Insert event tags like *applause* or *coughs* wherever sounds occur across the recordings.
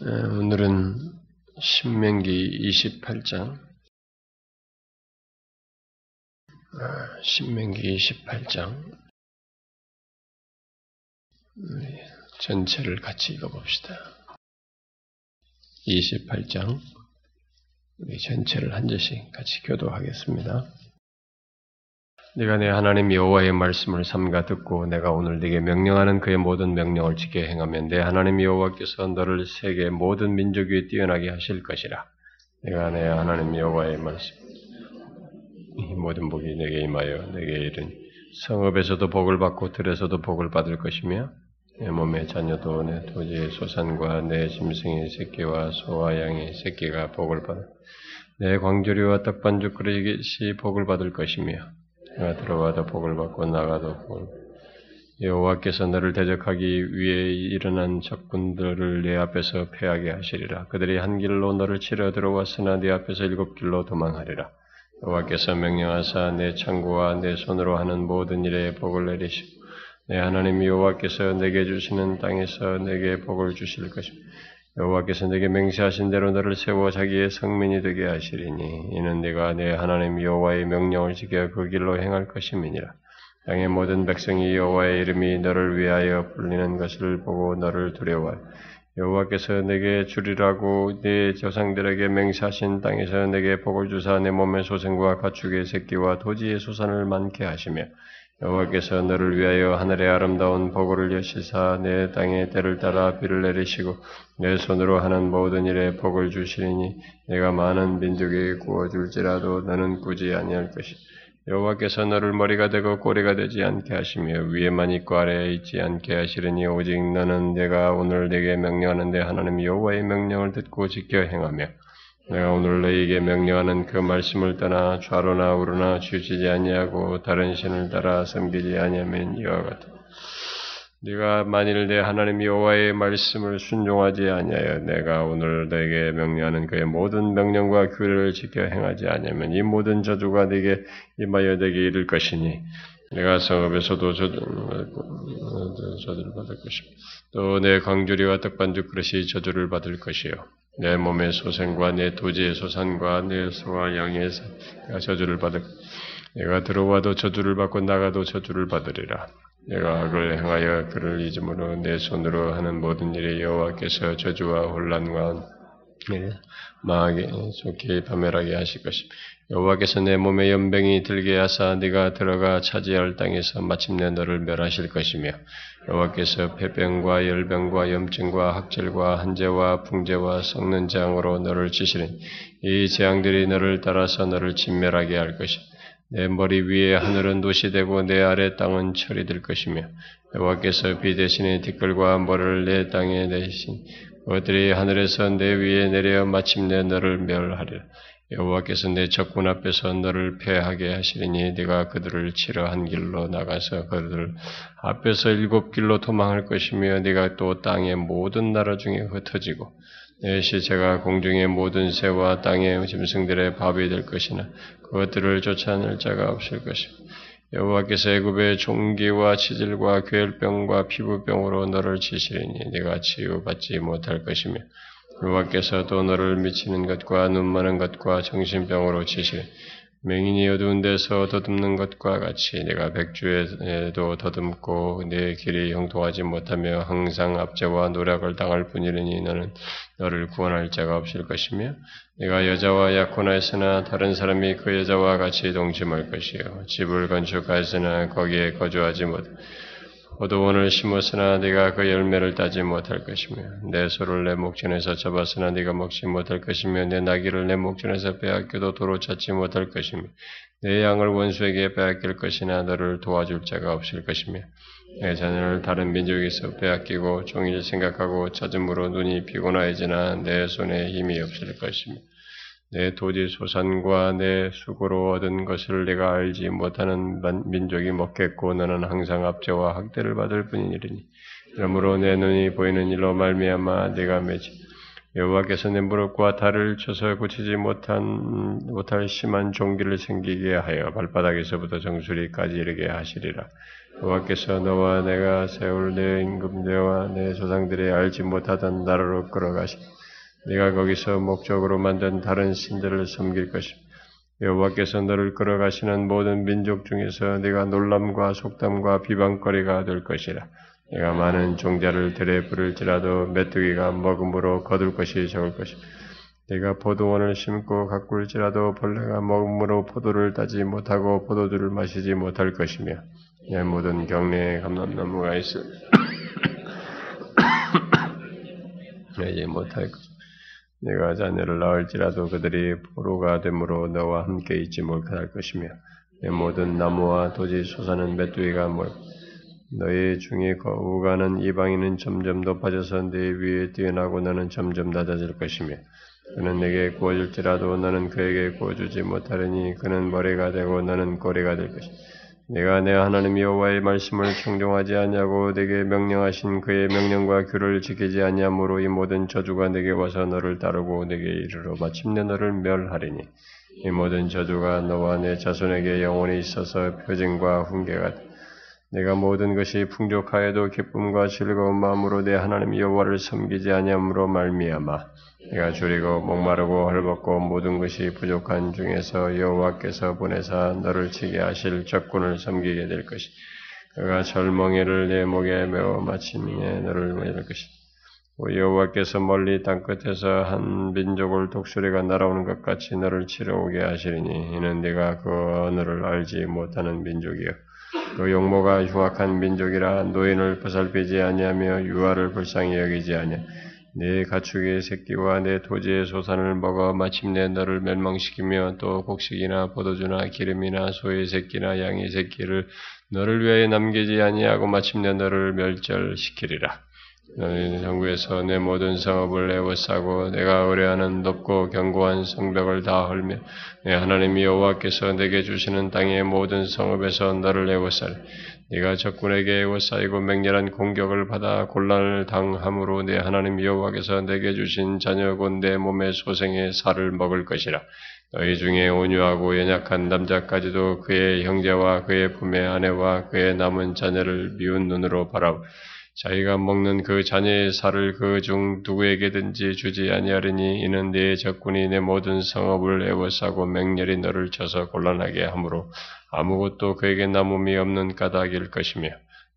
오늘은 신명기 28장, 신명기 28장 전체를 같이 읽어봅시다. 28장 우리 전체를 한 절씩 같이 교도하겠습니다. 네가 내 하나님 여호와의 말씀을 삼가 듣고 내가 오늘 네게 명령하는 그의 모든 명령을 지켜 행하면 내 하나님 여호와께서 너를 세계 모든 민족 위에 뛰어나게 하실 것이라. 내가 내 하나님 여호와의 말씀 이 모든 복이 내게 임하여 내게 이른 성읍에서도 복을 받고 들에서도 복을 받을 것이며 내 몸의 자녀도 내 토지의 소산과 내 짐승의 새끼와 소와 양의 새끼가 복을 받아 내 광주리와 떡반죽 그릇이 복을 받을 것이며 내가 들어가도 복을 받고 나가도 복을 여호와께서 너를 대적하기 위해 일어난 적군들을 내 앞에서 패하게 하시리라. 그들이 한 길로 너를 치러 들어왔으나 네 앞에서 일곱 길로 도망하리라. 여호와께서 명령하사 내 창고와 내 손으로 하는 모든 일에 복을 내리시고 내 하나님 여호와께서 내게 주시는 땅에서 내게 복을 주실 것입니다. 여호와께서 내게 맹세하신 대로 너를 세워 자기의 성민이 되게 하시리니 이는 네가 내 하나님 여호와의 명령을 지켜 그 길로 행할 것임이니라. 땅의 모든 백성이 여호와의 이름이 너를 위하여 불리는 것을 보고 너를 두려워하여 여호와께서 내게 주리라고 네 조상들에게 맹세하신 땅에서 내게 복을 주사 내 몸의 소생과 가축의 새끼와 도지의 소산을 많게 하시며 여호와께서 너를 위하여 하늘의 아름다운 복을 여시사 내 땅에 때를 따라 비를 내리시고 내 손으로 하는 모든 일에 복을 주시리니 내가 많은 민족에게 구워줄지라도 너는 꾸지 아니할 것이. 여호와께서 너를 머리가 되고 꼬리가 되지 않게 하시며 위에만 있고 아래에 있지 않게 하시리니 오직 너는 내가 오늘 내게 명령하는데 하나님 여호와의 명령을 듣고 지켜 행하며 내가 오늘 너에게 명령하는 그 말씀을 떠나 좌로나 우로나 주지지 아니하고 다른 신을 따라 섬기지 아니하면 이와 같다. 네가 만일 내 하나님 여호와의 말씀을 순종하지 아니하여 내가 오늘 너에게 명령하는 그의 모든 명령과 규례를 지켜 행하지 아니하면 이 모든 저주가 네게 임하여 내게 이를 것이니 내가 성읍에서도 저주를 받을 것이며 또내 광주리와 떡반죽 그릇이 저주를 받을 것이요 내 몸의 소생과 내 도지의 소산과 내 소와 양의 내가 저주를 받을 내가 들어와도 저주를 받고 나가도 저주를 받으리라. 내가 악을 행하여 그를 잊음으로 내 손으로 하는 모든 일에 여호와께서 저주와 혼란과 망하게 좋게 파멸하게 하실 것입니다. 여호와께서 내 몸에 연병이 들게 하사 네가 들어가 차지할 땅에서 마침내 너를 멸하실 것이며 여호와께서 폐병과 열병과 염증과 학절과 한재와 풍재와 썩는 재앙으로 너를 치시는 이 재앙들이 너를 따라서 너를 진멸하게 할 것이며 내 머리 위에 하늘은 도시 되고 내 아래 땅은 철이 될 것이며 여호와께서 비 대신에 티끌과 벌을 내 땅에 내신 그들이 하늘에서 내 위에 내려 마침내 너를 멸하리라. 여호와께서 내 적군 앞에서 너를 패하게 하시리니 네가 그들을 치러 한 길로 나가서 그들 앞에서 일곱 길로 도망할 것이며 네가 또 땅의 모든 나라 중에 흩어지고 내 시체가 공중의 모든 새와 땅의 짐승들의 밥이 될 것이나 그것들을 쫓아낼 자가 없을 것이며 여호와께서 애굽의 종기와 치질과 괴혈병과 피부병으로 너를 치시리니 네가 치유받지 못할 것이며 여호와께서 또 너를 미치는 것과 눈 많은 것과 정신병으로 치시리 맹인이 어두운 데서 더듬는 것과 같이 내가 백주에도 더듬고 내 길이 형통하지 못하며 항상 압제와 노력을 당할 뿐이니 너는 너를 구원할 자가 없을 것이며 내가 여자와 약혼하였으나 다른 사람이 그 여자와 같이 동침할 것이요. 집을 건축하였으나 거기에 거주하지 못 포도원을 심었으나 네가 그 열매를 따지 못할 것이며 내 소를 내 목전에서 잡았으나 네가 먹지 못할 것이며 내 나귀를 내 목전에서 빼앗겨도 도로 찾지 못할 것이며 내 양을 원수에게 빼앗길 것이나 너를 도와줄 자가 없을 것이며 내 자녀를 다른 민족에서 빼앗기고 종일 생각하고 찾음으로 눈이 피곤하여지나 내 손에 힘이 없을 것이며 내 토지 소산과 내 수고로 얻은 것을 내가 알지 못하는 민족이 먹겠고 너는 항상 압제와 학대를 받을 뿐이니니 그러므로 내 눈이 보이는 일로 말미암아 내가 맺지 여호와께서 내 무릎과 다리를 쳐서 고치지 못한 못할 심한 종기를 생기게 하여 발바닥에서부터 정수리까지 이르게 하시리라. 여호와께서 너와 내가 세울 내 임금대와 내 조상들이 알지 못하던 나라로 끌어가시. 네가 거기서 목적으로 만든 다른 신들을 섬길 것이며 여호와께서 너를 끌어가시는 모든 민족 중에서 네가 놀람과 속담과 비방거리가 될 것이라. 내가 많은 종자를 들에 부를지라도 메뚜기가 먹음으로 거둘 것이 적을 것이다. 내가 포도원을 심고 가꿀지라도 벌레가 먹음으로 포도를 따지 못하고 포도주를 마시지 못할 것이며 내 모든 경내에 감람나무가 있을 *coughs* 내지 못할 것 내가 자녀를 낳을지라도 그들이 포로가 되므로 너와 함께 있지 못할 것이며 내 모든 나무와 도지 솟아는 메뚜기가 뭘 너희 중에 거우가는 이방인은 점점 높아져서 네 위에 뛰어나고 너는 점점 낮아질 것이며 그는 내게 구워줄지라도 너는 그에게 구워주지 못하리니 그는 머리가 되고 너는 꼬리가 될 것이다. 내가 내 하나님 여호와의 말씀을 청종하지 아니하고 내게 명령하신 그의 명령과 규를 지키지 아니하므로 이 모든 저주가 내게 와서 너를 따르고 내게 이르러 마침내 너를 멸하리니 이 모든 저주가 너와 내 자손에게 영원히 있어서 표징과 훈계가 되 내가 모든 것이 풍족하여도 기쁨과 즐거운 마음으로 내 하나님 여호와를 섬기지 아니함으로 말미암아 내가 줄이고 목마르고 헐벗고 모든 것이 부족한 중에서 여호와께서 보내사 너를 치게 하실 적군을 섬기게 될 것이 그가 절멍이를 내 목에 메워 마침내 너를 매일 것이 여호와께서 멀리 땅끝에서 한 민족을 독수리가 날아오는 것 같이 너를 치러 오게 하시리니 이는 네가 그 언어를 알지 못하는 민족이여 그 용모가 흉악한 민족이라 노인을 보살피지 아니하며 유아를 불쌍히 여기지 아니하. 네 가축의 새끼와 내 토지의 소산을 먹어 마침내 너를 멸망시키며 또 곡식이나 포도주나 기름이나 소의 새끼나 양의 새끼를 너를 위하여 남기지 아니하고 마침내 너를 멸절시키리라. 너희는 정부에서 내 모든 성읍을 에워싸고 내가 의뢰하는 높고 견고한 성벽을 다 헐며 내 하나님 여호와께서 내게 주시는 땅의 모든 성읍에서 너를 에워싸리 네가 적군에게 에워싸이고 맹렬한 공격을 받아 곤란을 당함으로 내 하나님 여호와께서 내게 주신 자녀 곧내 몸의 소생의 살을 먹을 것이라. 너희 중에 온유하고 연약한 남자까지도 그의 형제와 그의 품의 아내와 그의 남은 자녀를 미운 눈으로 바라보 자기가 먹는 그 자녀의 살을 그 중 누구에게든지 주지 아니하리니 이는 네 적군이 내 모든 성읍을 애워싸고 맹렬히 너를 쳐서 곤란하게 하므로 아무것도 그에게 남음이 없는 까닭일 것이며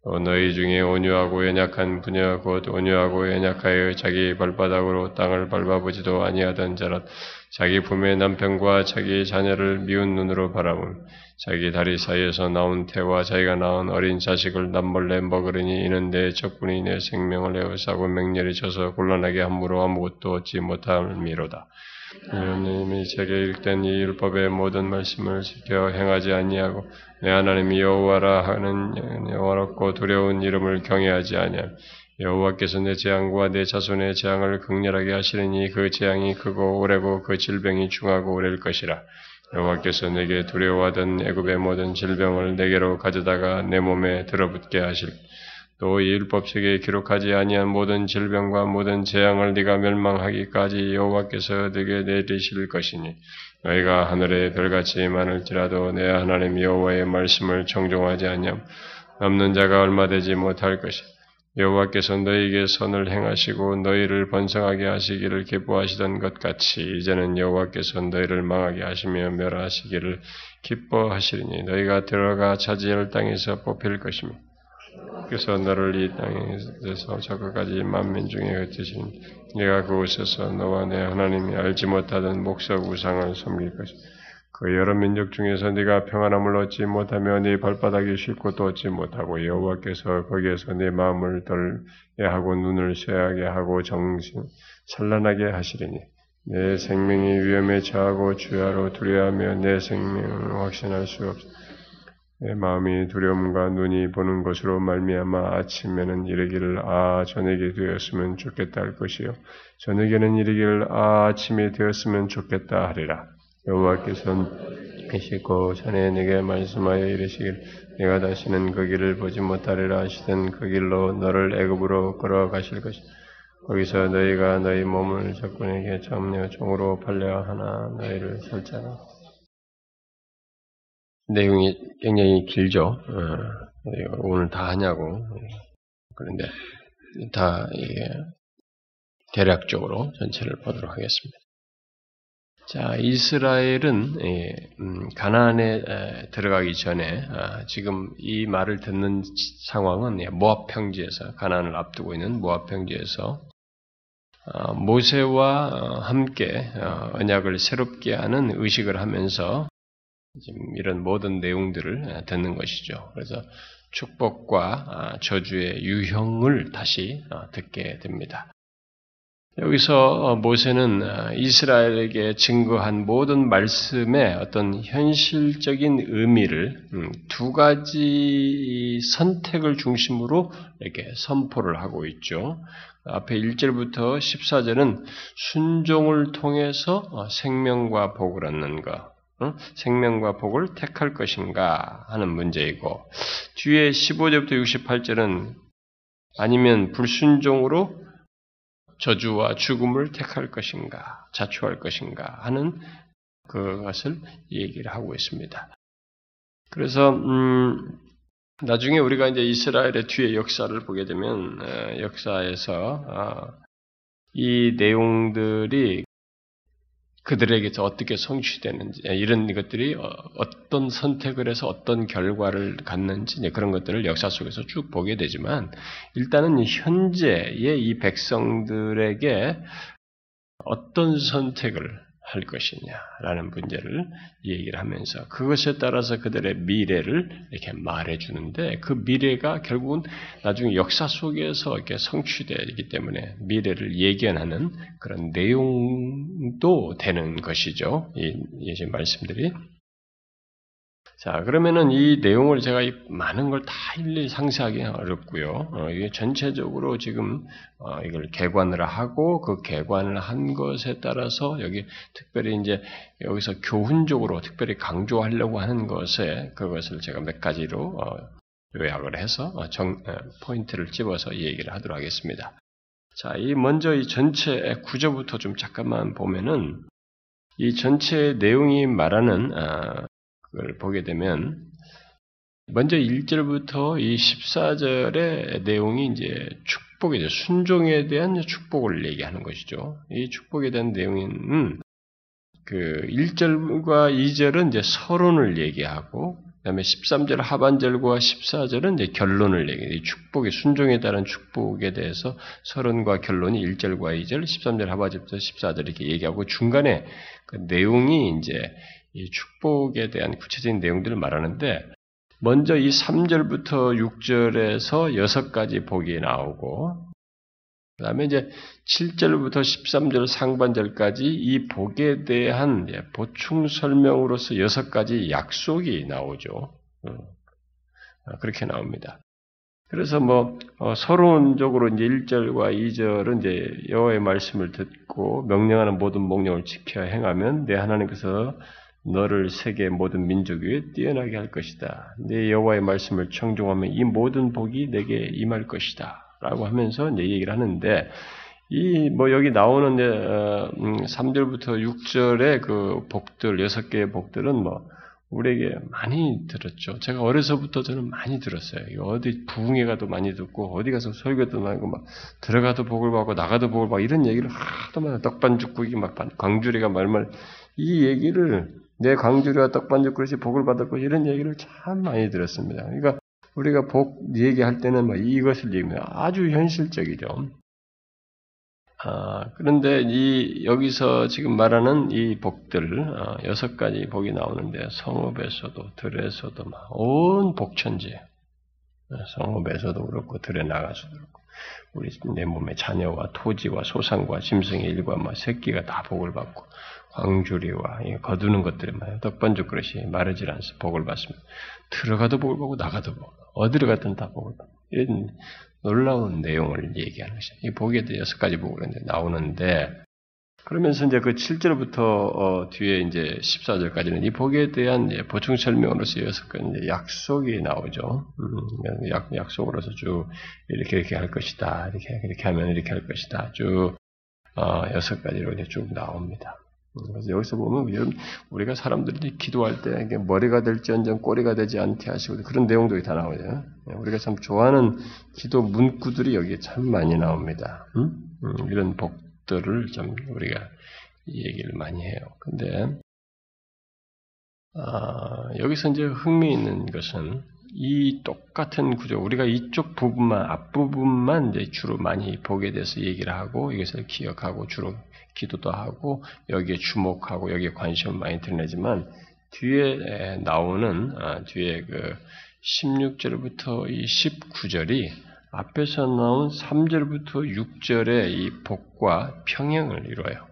또 너희 중에 온유하고 연약한 부녀 곧 온유하고 연약하여 자기 발바닥으로 땅을 밟아보지도 아니하던 자라 자기 부의 남편과 자기 자녀를 미운 눈으로 바라보며 자기 다리 사이에서 나온 태와 자기가 낳은 어린 자식을 남몰래 먹으려니 이는 내 적군이 내 생명을 에워싸고 맹렬히 쳐서 곤란하게 함으로 아무것도 얻지 못함이로다. 하나님이 제게 읽된 이 율법의 모든 말씀을 지켜 행하지 아니하고 내 하나님이 여호와라 하는 영원롭고 두려운 이름을 경외하지 아니하며 여호와께서 내 재앙과 내 자손의 재앙을 극렬하게 하시리니 그 재앙이 크고 오래고 그 질병이 중하고 오래일 것이라. 여호와께서 내게 두려워하던 애굽의 모든 질병을 내게로 가져다가 내 몸에 들어붙게 하실 또 이 율법책에 기록하지 아니한 모든 질병과 모든 재앙을 네가 멸망하기까지 여호와께서 내게 내리실 것이니 너희가 하늘의 별같이 많을지라도 내 하나님 여호와의 말씀을 청종하지 아니함 남는 자가 얼마 되지 못할 것이다. 여호와께서 너희에게 선을 행하시고 너희를 번성하게 하시기를 기뻐하시던 것 같이 이제는 여호와께서 너희를 망하게 하시며 멸하시기를 기뻐하시리니 너희가 들어가 차지할 땅에서 뽑힐 것이며 그래서 너를 이 땅에서 저까지 만민 중에 흩으신 내가 그곳에서 너와 내 하나님이 알지 못하던 목석 우상을 섬길 것이다. 그 여러 민족 중에서 네가 평안함을 얻지 못하며 네 발바닥이 쉴 곳도 얻지 못하고 여호와께서 거기에서 네 마음을 떨게 하고 눈을 쇠하게 하고 정신 산란하게 하시리니 내 생명이 위험에 처하고 주야로 두려워하며 내 생명을 확신할 수 없어 내 마음이 두려움과 눈이 보는 것으로 말미암아 아침에는 이르기를 아 저녁이 되었으면 좋겠다 할 것이요 저녁에는 이르기를 아 아침이 되었으면 좋겠다 하리라 여호와께서는 계시고 전에 내게 말씀하여 이르시길 내가 다시는 그 길을 보지 못하리라 하시던 그 길로 너를 애굽으로 걸어가실 것이 거기서 너희가 너희 몸을 적군에게 점녀 종으로 팔려 하나 너희를 살자라. 내용이 굉장히 길죠. 어, 오늘 다 하냐고. 그런데 다 이게 대략적으로 전체를 보도록 하겠습니다. 자, 이스라엘은 예, 음, 가나안에 들어가기 전에 아, 지금 이 말을 듣는 상황은 예, 모압 평지에서 가나안을 앞두고 있는 모압 평지에서 아, 모세와 어, 함께 어, 언약을 새롭게 하는 의식을 하면서 이런 모든 내용들을 아, 듣는 것이죠. 그래서 축복과 저주의 유형을 다시 어, 듣게 됩니다. 여기서 모세는 이스라엘에게 증거한 모든 말씀의 어떤 현실적인 의미를 음, 두 가지 선택을 중심으로 이렇게 선포를 하고 있죠. 앞에 1절부터 14절은 순종을 통해서 어, 생명과 복을 얻는 것, 생명과 복을 택할 것인가 하는 문제이고, 뒤에 15절부터 68절은 아니면 불순종으로 저주와 죽음을 택할 것인가, 자초할 것인가 하는 그것을 얘기를 하고 있습니다. 그래서 음, 나중에 우리가 이제 이스라엘의 뒤에 역사를 보게 되면 어, 역사에서 어, 이 내용들이 그들에게서 어떻게 성취되는지 이런 것들이 어, 어떤 선택을 해서 어떤 결과를 갖는지 그런 것들을 역사 속에서 쭉 보게 되지만 일단은 현재의 이 백성들에게 어떤 선택을 할 것이냐라는 문제를 얘기를 하면서 그것에 따라서 그들의 미래를 이렇게 말해 주는데 그 미래가 결국은 나중에 역사 속에서 이렇게 성취되기 때문에 미래를 예견하는 그런 내용도 되는 것이죠. 이 예전 말씀들이. 자, 그러면은 이 내용을 제가 많은 걸 다 일일이 상세하게 어렵고요. 어, 이게 전체적으로 지금 어, 이걸 개관을 하고 그 개관을 한 것에 따라서 여기 특별히 이제 여기서 교훈적으로 특별히 강조하려고 하는 것에 그것을 제가 몇 가지로 어, 요약을 해서 어, 정, 어, 포인트를 집어서 얘기를 하도록 하겠습니다. 자, 이 먼저 이 전체 구조부터 좀 잠깐만 보면은 이 전체 내용이 말하는 아, 보게 되면 먼저 1절부터 이 14절의 내용이 이제 축복에 대해 순종에 대한 축복을 얘기하는 것이죠. 이 축복에 대한 내용은 그 1절과 2절은 이제 서론을 얘기하고 그 다음에 13절 하반절과 14절은 이제 결론을 얘기해요. 축복의 순종에 따른 축복에 대해서 서론과 결론이 1절과 2절, 13절 하반절부터 14절 이렇게 얘기하고 중간에 그 내용이 이제 이 축복에 대한 구체적인 내용들을 말하는데 먼저 이 3절부터 6절에서 6가지 복이 나오고 그 다음에 이제 7절부터 13절 상반절까지 이 복에 대한 보충 설명으로서 6가지 약속이 나오죠. 어, 그렇게 나옵니다. 그래서 뭐 어, 서론적으로 이제 1절과 2절은 이제 여호와의 말씀을 듣고 명령하는 모든 목령을 지켜 행하면 내 하나님께서 너를 세계 모든 민족 위에 뛰어나게 할 것이다. 내 여호와의 말씀을 청종하면 이 모든 복이 내게 임할 것이다. 라고 하면서 이제 얘기를 하는데 이 뭐 여기 나오는 3절부터 어, 6절의 음, 그 복들 여섯 개의 복들은 뭐 우리에게 많이 들었죠. 제가 어려서부터 저는 많이 들었어요. 어디 부흥회 가도 많이 듣고 어디 가서 설교도 나고 막 들어가도 복을 받고 나가도 복을 받고 이런 얘기를 하도 많이 떡반죽국이 막 광주리가 말말 이 얘기를 내 광주리와 떡반죽 그릇이 복을 받을 것 이런 얘기를 참 많이 들었습니다. 그러니까 우리가 복 얘기할 때는 뭐 이것을 얘기합니다. 아주 현실적이죠. 아, 그런데 이 여기서 지금 말하는 이 복들 아, 여섯 가지 복이 나오는데 성읍에서도 들에서도 온 복천지 성읍에서도 그렇고 들에 나가서도 그렇고 우리 내 몸의 자녀와 토지와 소상과 짐승의 일과 뭐 새끼가 다 복을 받고 광주리와 거두는 것들이 많아요. 떡반죽 그릇이 마르질 않서 복을 받습니다. 들어가도 복을 받고 나가도 복. 어디로 갔든 다 복을 받고 이런 놀라운 내용을 얘기하는 것이죠. 이 복에 대해 여섯 가지 복을 나오는데 그러면서 이제 그 7절부터 어, 뒤에 이제 14절까지는 이 복에 대한 보충 설명으로서 여섯 가지 약속이 나오죠. 음, 약, 약속으로서 쭉 이렇게 이렇게 할 것이다. 이렇게 이렇게 하면 이렇게 할 것이다. 쭉 어, 여섯 가지로 이제 쭉 나옵니다. 음, 그래서 여기서 보면 우리가 사람들이 기도할 때 머리가 될지언정 꼬리가 되지 않게 하시고 그런 내용들이 다 나오죠. 예, 우리가 참 좋아하는 기도 문구들이 여기에 참 많이 나옵니다. 음? 음, 이런 복 것들을 좀 우리가 얘기를 많이 해요. 근데 아, 여기서 이제 흥미있는 것은 이 똑같은 구조, 우리가 이쪽 부분만, 앞부분만 이제 주로 많이 보게 돼서 얘기를 하고, 이것을 기억하고, 주로 기도도 하고, 여기에 주목하고, 여기에 관심을 많이 드리지만, 뒤에 나오는, 아, 뒤에 그 16절부터 이 19절이 앞에서 나온 3절부터 6절의 이 복과 평행을 이루어요.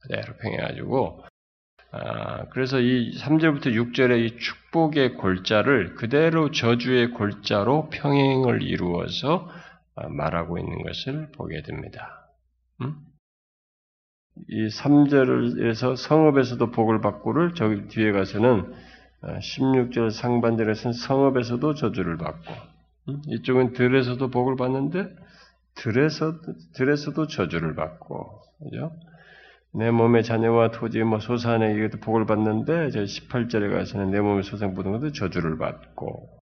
그대로 평행해가지고, 아, 그래서 이 3절부터 6절의 이 축복의 골자를 그대로 저주의 골자로 평행을 이루어서 아, 말하고 있는 것을 보게 됩니다. 음? 이 3절에서 성읍에서도 복을 받고를 저기 뒤에 가서는 16절 아, 상반절에서는 성읍에서도 저주를 받고 이쪽은 들에서도 복을 받는데 들에서 들에서도 저주를 받고 그죠? 내 몸의 자녀와 토지 뭐 소산에 이것도 복을 받는데 저 18절에 가서는 내 몸의 소산 모든 것도 저주를 받고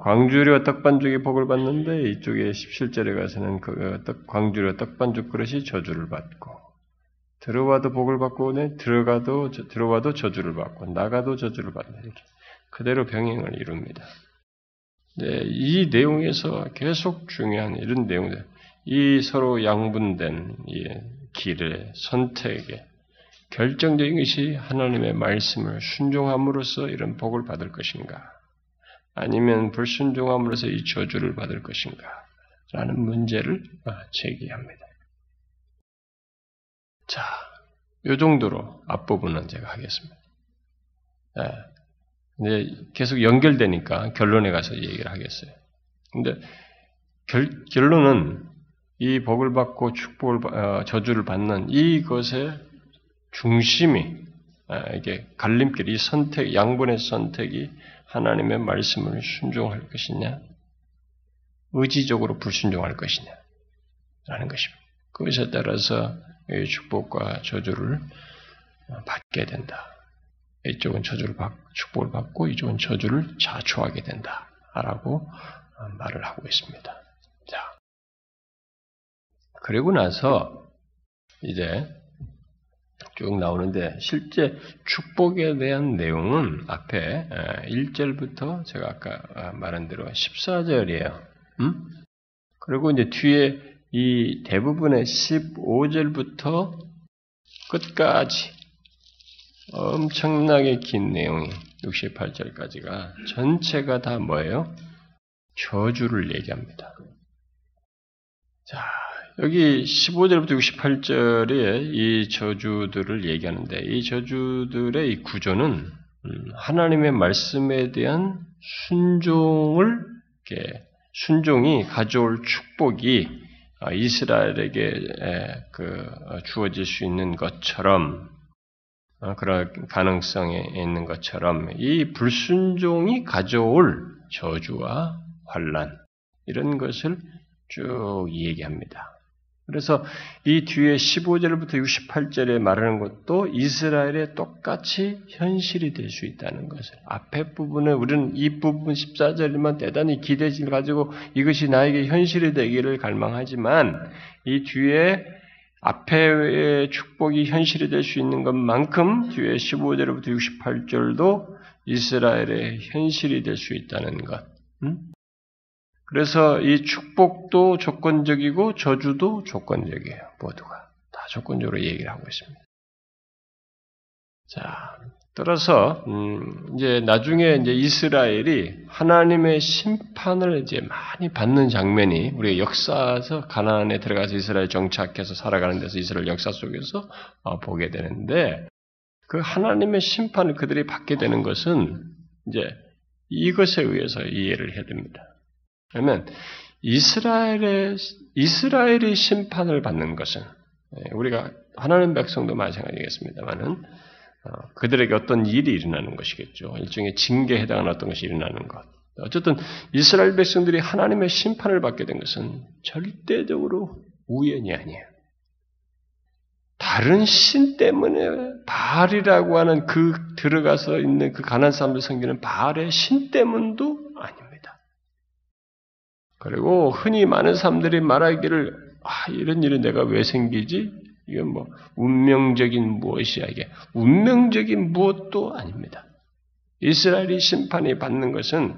광주리와 떡반죽이 복을 받는데 이쪽에 17절에 가서는 그 떡, 광주리와 떡반죽 그릇이 저주를 받고 들어와도 복을 받고 네, 들어가도 들어와도 저주를 받고 나가도 저주를 받는 이렇게 그대로 병행을 이룹니다. 네, 이 내용에서 계속 중요한 이런 내용들, 이 서로 양분된 이 길의 선택에 결정적인 것이 하나님의 말씀을 순종함으로써 이런 복을 받을 것인가, 아니면 불순종함으로써 이 저주를 받을 것인가, 라는 문제를 제기합니다. 자, 이 정도로 앞부분은 제가 하겠습니다. 네, 이제 계속 연결되니까 결론에 가서 얘기를 하겠어요. 근데 결, 결론은 이 복을 받고 축복을 어, 저주를 받는 이것의 중심이 아, 이게 갈림길, 이 선택, 양분의 선택이 하나님의 말씀을 순종할 것이냐, 의지적으로 불순종할 것이냐, 라는 것입니다. 그것에 따라서 축복과 저주를 받게 된다. 이쪽은 저주를 받, 축복을 받고 이쪽은 저주를 자초하게 된다라고 말을 하고 있습니다. 자, 그리고 나서 이제 쭉 나오는데 실제 축복에 대한 내용은 앞에 1절부터 제가 아까 말한 대로 14절이에요. 음? 그리고 이제 뒤에 이 대부분의 15절부터 끝까지 엄청나게 긴 내용이 68절까지가 전체가 다 뭐예요? 저주를 얘기합니다. 자, 여기 15절부터 68절에 이 저주들을 얘기하는데 이 저주들의 이 구조는 음, 하나님의 말씀에 대한 순종을 순종이 가져올 축복이 아, 이스라엘에게 그 어, 주어질 수 있는 것처럼 어, 그럴 가능성이 있는 것처럼 이 불순종이 가져올 저주와 환란 이런 것을 쭉 얘기합니다. 그래서 이 뒤에 15절부터 68절에 말하는 것도 이스라엘에 똑같이 현실이 될 수 있다는 것을 앞에 부분에 우리는 이 부분 14절만 대단히 기대를 가지고 이것이 나에게 현실이 되기를 갈망하지만 이 뒤에 앞에의 축복이 현실이 될 수 있는 것만큼 뒤에 15절부터 68절도 이스라엘의 현실이 될 수 있다는 것. 음? 그래서 이 축복도 조건적이고 저주도 조건적이에요. 모두가 다 조건적으로 얘기를 하고 있습니다. 자, 따라서 음, 이제 나중에 이제 이스라엘이 하나님의 심판을 이제 많이 받는 장면이 우리 역사에서 가나안에 들어가서 이스라엘 정착해서 살아가는 데서 이스라엘 역사 속에서 어, 보게 되는데 그 하나님의 심판을 그들이 받게 되는 것은 이제 이것에 의해서 이해를 해야 됩니다. 그러면 이스라엘의 이스라엘이 심판을 받는 것은 예, 우리가 하나님 백성도 마찬가지겠습니다만은 어, 그들에게 어떤 일이 일어나는 것이겠죠. 일종의 징계에 해당하는 어떤 것이 일어나는 것. 어쨌든 이스라엘 백성들이 하나님의 심판을 받게 된 것은 절대적으로 우연이 아니에요. 다른 신 때문에 바알이라고 하는 그 들어가서 있는 그 가난 사람들 섬기는 바알의 신 때문도. 그리고 흔히 많은 사람들이 말하기를 아 이런 일은 내가 왜 생기지? 이건 뭐 운명적인 무엇이야 이게 운명적인 무엇도 아닙니다. 이스라엘이 심판이 받는 것은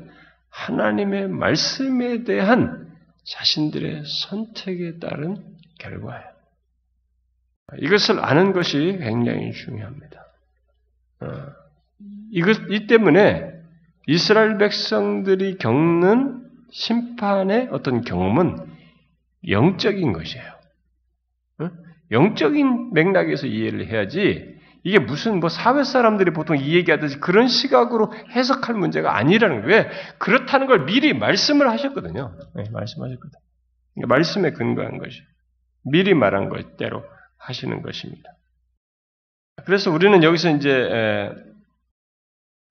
하나님의 말씀에 대한 자신들의 선택에 따른 결과예요. 이것을 아는 것이 굉장히 중요합니다. 어, 이것, 이 때문에 이스라엘 백성들이 겪는 심판의 어떤 경험은 영적인 것이에요. 어? 영적인 맥락에서 이해를 해야지 이게 무슨 뭐 사회 사람들이 보통 이 얘기하듯이 그런 시각으로 해석할 문제가 아니라는 거예요. 왜? 그렇다는 걸 미리 말씀을 하셨거든요. 네, 말씀하셨거든요. 그러니까 말씀에 근거한 것이 미리 말한 것대로 하시는 것입니다. 그래서 우리는 여기서 이제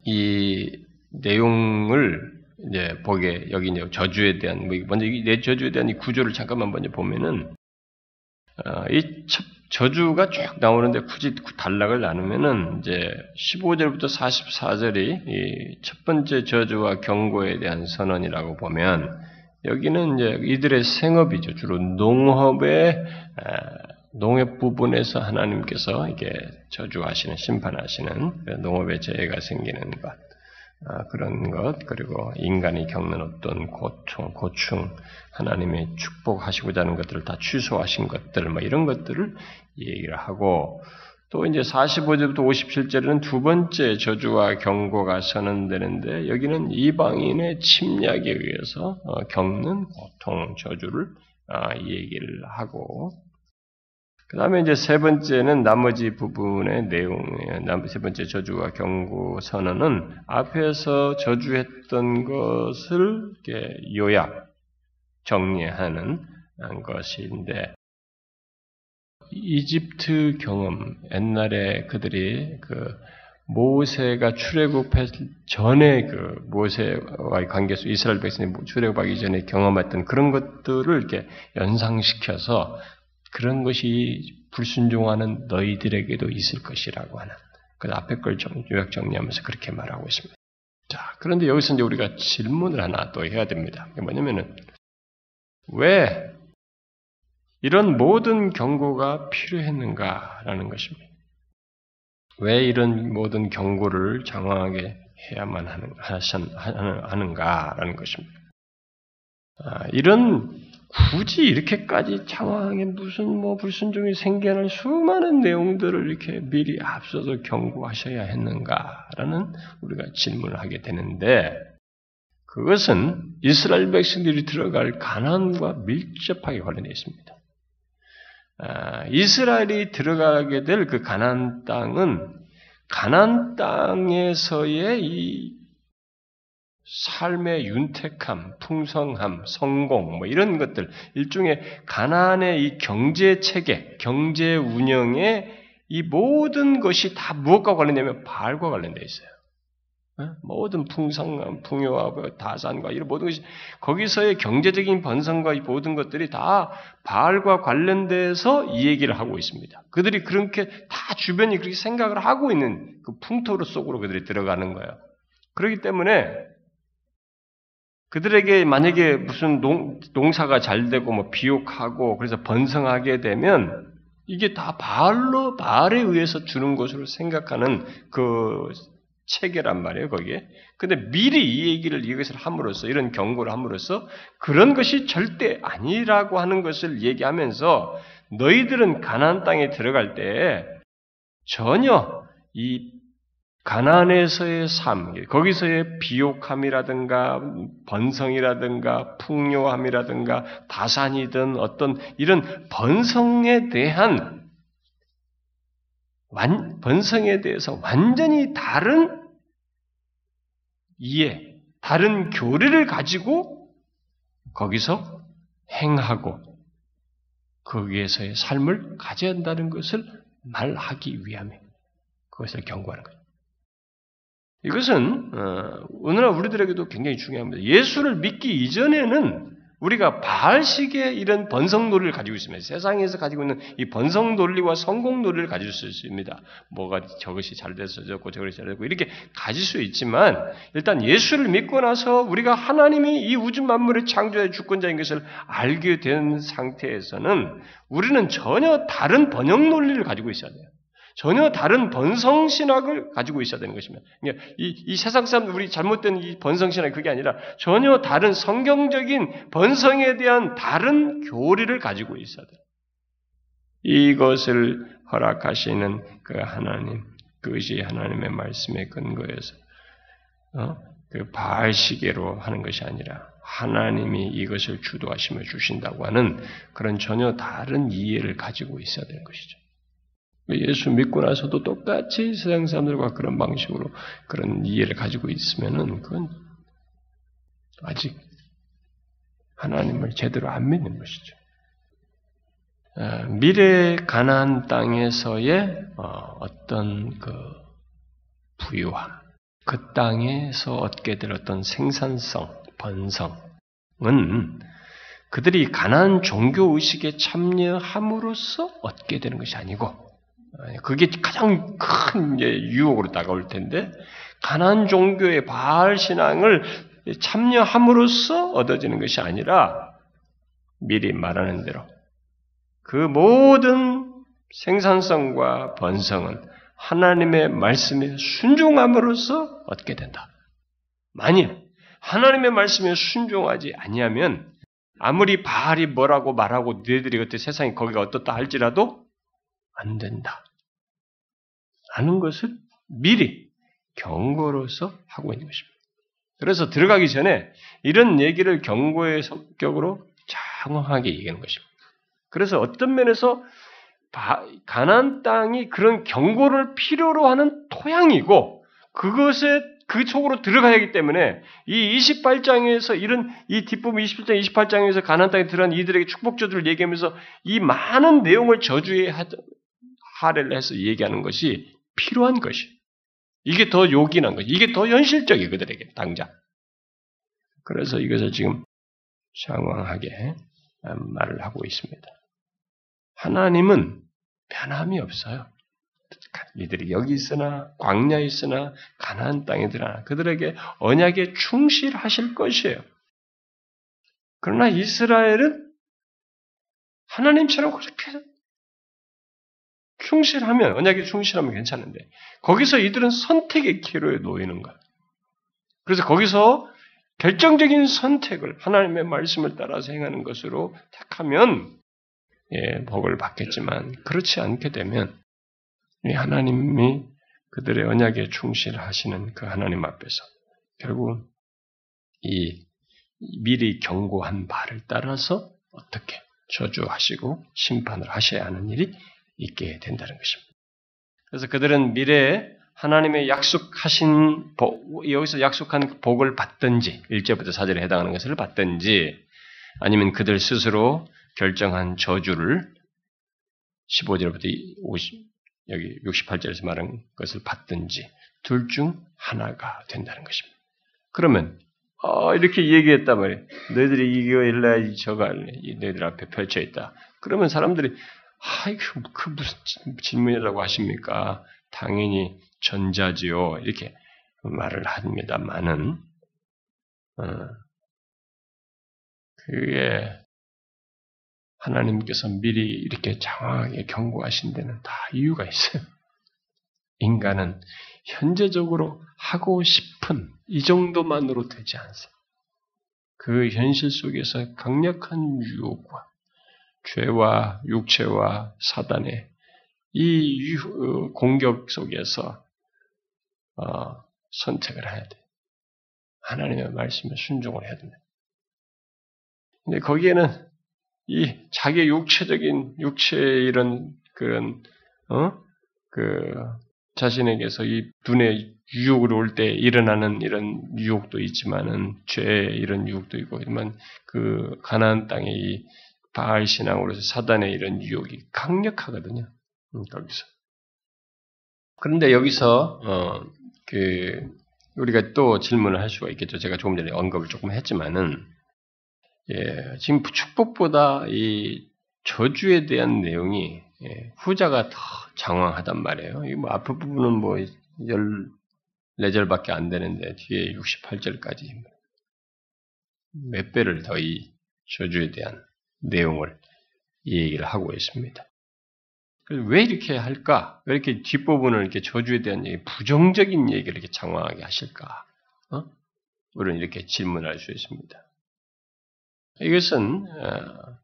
이 내용을 이제 보게 여기 이제 저주에 대한 뭐 먼저 내 저주에 대한 이 구조를 잠깐만 먼저 보면은 어, 이 저주가 쭉 나오는데 굳이 단락을 나누면은 이제 15절부터 44절이 이 첫 번째 저주와 경고에 대한 선언이라고 보면 여기는 이제 이들의 생업이죠. 주로 농업의 농업 부분에서 하나님께서 이게 저주하시는 심판하시는 그 농업의 재해가 생기는 것 아, 그런 것 그리고 인간이 겪는 어떤 고통 고충 하나님의 축복하시고자 하는 것들을 다 취소하신 것들 뭐 이런 것들을 얘기를 하고 또 이제 45절부터 57절에는 두 번째 저주와 경고가 선언되는데 여기는 이방인의 침략에 의해서 어, 겪는 고통 저주를 아, 얘기를 하고 그 다음에 이제 세 번째는 나머지 부분의 내용이에요. 세 번째 저주와 경고 선언은 앞에서 저주했던 것을 요약, 정리하는 것인데, 이집트 경험, 옛날에 그들이 그 모세가 출애굽했 전에 그 모세와의 관계 속 이스라엘 백성이 출애굽하기 전에 경험했던 그런 것들을 이렇게 연상시켜서 그런 것이 불순종하는 너희들에게도 있을 것이라고 하는 그 앞에 걸 좀 요약 정리하면서 그렇게 말하고 있습니다. 자, 그런데 여기서 이제 우리가 질문을 하나 또 해야 됩니다. 뭐냐면은 왜 이런 모든 경고가 필요했는가라는 것입니다. 왜 이런 모든 경고를 장황하게 해야만 하는, 하는가라는 것입니다. 아, 이런 굳이 이렇게까지 장황하게 무슨 뭐 불순종이 생겨날 수많은 내용들을 이렇게 미리 앞서서 경고하셔야 했는가라는 우리가 질문을 하게 되는데 그것은 이스라엘 백성들이 들어갈 가난과 밀접하게 관련되어 있습니다. 아, 이스라엘이 들어가게 될 그 가난 땅은 가난 땅에서의 이 삶의 윤택함, 풍성함, 성공, 뭐 이런 것들, 일종의 가난의 이 경제 체계, 경제 운영의 이 모든 것이 다 무엇과 관련되면 바알과 관련되어 있어요. 어? 모든 풍성함, 풍요와 뭐 다산과 이런 모든 것이 거기서의 경제적인 번성과 이 모든 것들이 다 바알과 관련돼서 이 얘기를 하고 있습니다. 그들이 그렇게 다 주변이 그렇게 생각을 하고 있는 그 풍토로 속으로 그들이 들어가는 거예요. 그렇기 때문에 그들에게 만약에 무슨 농, 농사가 잘 되고 뭐 비옥하고 그래서 번성하게 되면 이게 다 바알로 바알에 의해서 주는 것으로 생각하는 그 체계란 말이에요, 거기에. 근데 미리 이 얘기를 이것을 함으로써 이런 경고를 함으로써 그런 것이 절대 아니라고 하는 것을 얘기하면서 너희들은 가나안 땅에 들어갈 때 전혀 이 가난에서의 삶, 거기서의 비옥함이라든가 번성이라든가 풍요함이라든가 다산이든 어떤 이런 번성에 대한 완, 번성에 대해서 완전히 다른 이해, 다른 교리를 가지고 거기서 행하고 거기에서의 삶을 가져야 한다는 것을 말하기 위함에 그것을 경고하는 거예요. 이것은 어, 오늘날 우리들에게도 굉장히 중요합니다. 예수를 믿기 이전에는 우리가 바알식의 이런 번성 논리를 가지고 있습니다. 세상에서 가지고 있는 이 번성 논리와 성공 논리를 가질 수 있습니다. 뭐가 저것이 잘 됐어졌고 저것이 잘 됐고 이렇게 가질 수 있지만 일단 예수를 믿고 나서 우리가 하나님이 이 우주 만물을 창조해 주권자인 것을 알게 된 상태에서는 우리는 전혀 다른 번영 논리를 가지고 있어야 돼요. 전혀 다른 번성신학을 가지고 있어야 되는 것입니다. 그러니까 이, 이 세상 사람 우리 잘못된 이 번성신학이 그게 아니라 전혀 다른 성경적인 번성에 대한 다른 교리를 가지고 있어야 돼요. 이것을 허락하시는 그 하나님, 그것이 하나님의 말씀에 근거해서 어? 그 바알시계로 하는 것이 아니라 하나님이 이것을 주도하시며 주신다고 하는 그런 전혀 다른 이해를 가지고 있어야 되는 것이죠. 예수 믿고 나서도 똑같이 세상 사람들과 그런 방식으로 그런 이해를 가지고 있으면은 그건 아직 하나님을 제대로 안 믿는 것이죠. 아, 미래 가나안 땅에서의 어, 어떤 그 부유함, 그 땅에서 얻게 될 어떤 생산성, 번성은 그들이 가난 종교 의식에 참여함으로써 얻게 되는 것이 아니고 그게 가장 큰 유혹으로 다가올 텐데 가난 종교의 바알 신앙을 참여함으로써 얻어지는 것이 아니라 미리 말하는 대로 그 모든 생산성과 번성은 하나님의 말씀에 순종함으로써 얻게 된다. 만일 하나님의 말씀에 순종하지 아니하면 아무리 바알이 뭐라고 말하고 너희들이 그때 세상이 거기가 어떻다 할지라도 안 된다. 라는 것을 미리 경고로서 하고 있는 것입니다. 그래서 들어가기 전에 이런 얘기를 경고의 성격으로 장황하게 얘기하는 것입니다. 그래서 어떤 면에서 가난 땅이 그런 경고를 필요로 하는 토양이고 그것에 그 속으로 들어가야 하기 때문에 이 28장에서 이런 이 뒷부분 27장 28장에서 가난 땅에 들어간 이들에게 축복저주를 얘기하면서 이 많은 내용을 저주해 할애를 해서 얘기하는 것이 필요한 것이. 이게 더 요긴한 것이. 이게 더 현실적이 그들에게 당장. 그래서 이것을 지금 장황하게 말을 하고 있습니다. 하나님은 변함이 없어요. 이들이 여기 있으나 광야에 있으나 가나안 땅에 들어나 그들에게 언약에 충실하실 것이에요. 그러나 이스라엘은 하나님처럼 그렇게 충실하면, 언약에 충실하면 괜찮은데, 거기서 이들은 선택의 기로에 놓이는 거야. 그래서 거기서 결정적인 선택을 하나님의 말씀을 따라서 행하는 것으로 택하면, 예, 복을 받겠지만, 그렇지 않게 되면, 하나님이 그들의 언약에 충실하시는 그 하나님 앞에서, 결국 이 미리 경고한 바를 따라서 어떻게 저주하시고 심판을 하셔야 하는 일이 있게 된다는 것입니다. 그래서 그들은 미래에 하나님의 약속하신 복, 여기서 약속한 복을 받든지 1절부터 4절에 해당하는 것을 받든지 아니면 그들 스스로 결정한 저주를 15절부터 50, 여기 68절에서 말한 것을 받든지 둘 중 하나가 된다는 것입니다. 그러면 어, 이렇게 얘기했단 말이에요. 너희들이 일래 저거 할래. 너희들 앞에 펼쳐 있다. 그러면 사람들이 아이고, 그 무슨 질문이라고 하십니까? 당연히 전자지요. 이렇게 말을 합니다만은, 어, 그게 하나님께서 미리 이렇게 장황하게 경고하신 데는 다 이유가 있어요. 인간은 현재적으로 하고 싶은 이 정도만으로 되지 않습니다. 그 현실 속에서 강력한 유혹과 죄와 육체와 사단의 이 어, 공격 속에서 어, 선택을 해야 돼. 하나님의 말씀에 순종을 해야 됩니다. 근데 거기에는 이 자기의 육체적인 육체의 이런 그런 어 그 자신에게서 이 눈에 유혹으로 올 때 일어나는 이런 유혹도 있지만은 죄의 이런 유혹도 있고, 하지만 그 가나안 땅의 이 바알 신앙으로서 사단의 이런 유혹이 강력하거든요. 음, 거기서. 그런데 여기서 어, 그 우리가 또 질문을 할 수가 있겠죠. 제가 조금 전에 언급을 조금 했지만은 예, 지금 축복보다 이 저주에 대한 내용이 예, 후자가 더 장황하단 말이에요. 이뭐 앞부 분은 뭐 14절밖에 안 되는데 뒤에 68절까지 몇 배를 더 이 저주에 대한 내용을 이 얘기를 하고 있습니다. 왜 이렇게 할까? 왜 이렇게 뒷부분을 이렇게 저주에 대한 얘기, 부정적인 얘기를 이렇게 장황하게 하실까? 어? 우리는 이렇게 질문할 수 있습니다. 이것은 어,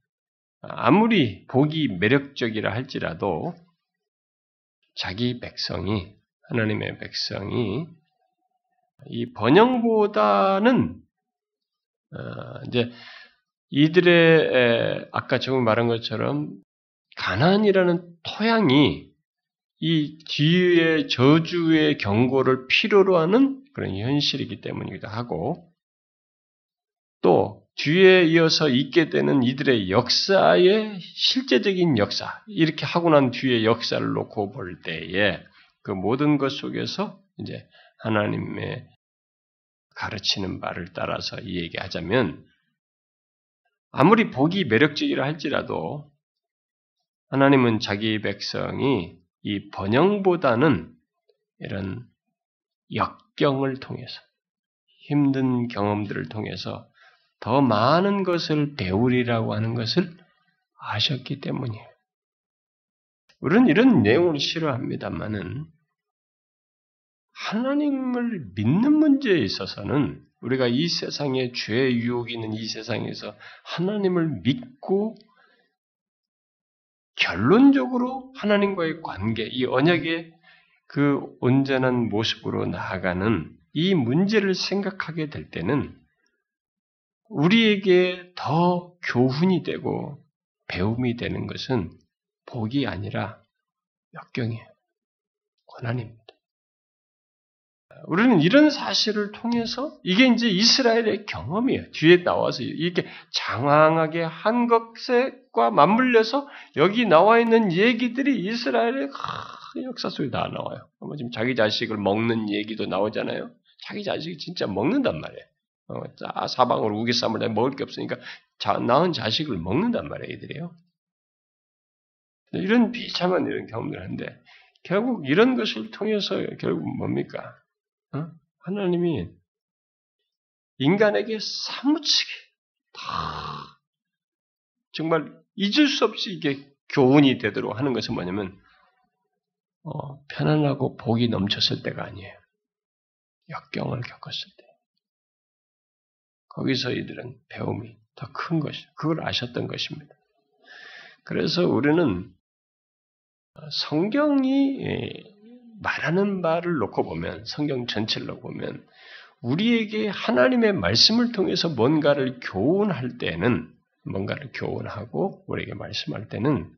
아무리 복이 매력적이라 할지라도 자기 백성이 하나님의 백성이 이 번영보다는 어, 이제 이들의 아까 조금 말한 것처럼 가난이라는 토양이 이 뒤에 저주의 경고를 필요로 하는 그런 현실이기 때문이기도 하고 또 뒤에 이어서 있게 되는 이들의 역사의 실제적인 역사 이렇게 하고 난 뒤에 역사를 놓고 볼 때에 그 모든 것 속에서 이제 하나님의 가르치는 바를 따라서 이 얘기하자면 아무리 복이 매력적이라 할지라도 하나님은 자기 백성이 이 번영보다는 이런 역경을 통해서 힘든 경험들을 통해서 더 많은 것을 배우리라고 하는 것을 아셨기 때문이에요. 우리는 이런 내용을 싫어합니다만은 하나님을 믿는 문제에 있어서는 우리가 이 세상에 죄의 유혹이 있는 이 세상에서 하나님을 믿고 결론적으로 하나님과의 관계, 이 언약의 그 온전한 모습으로 나아가는 이 문제를 생각하게 될 때는 우리에게 더 교훈이 되고 배움이 되는 것은 복이 아니라 역경이에요. 고난입니다. 우리는 이런 사실을 통해서 이게 이제 이스라엘의 경험이에요. 뒤에 나와서 이렇게 장황하게 한 것과 맞물려서 여기 나와 있는 얘기들이 이스라엘의 역사 속에 다 나와요. 지금 자기 자식을 먹는 얘기도 나오잖아요. 자기 자식이 진짜 먹는단 말이에요. 어, 사방으로 우기쌈을 먹을 게 없으니까 자, 낳은 자식을 먹는단 말이에요, 이들이요. 이런 비참한 이런 경험을 하는데 결국 이런 것을 통해서 결국 뭡니까? 어? 하나님이 인간에게 사무치게 다 정말 잊을 수 없이 이게 교훈이 되도록 하는 것은 뭐냐면 어, 편안하고 복이 넘쳤을 때가 아니에요. 역경을 겪었을 때. 거기서 이들은 배움이 더 큰 것이, 그걸 아셨던 것입니다. 그래서 우리는 성경이 말하는 바를 놓고 보면, 성경 전체를 놓고 보면, 우리에게 하나님의 말씀을 통해서 뭔가를 교훈할 때는, 뭔가를 교훈하고 우리에게 말씀할 때는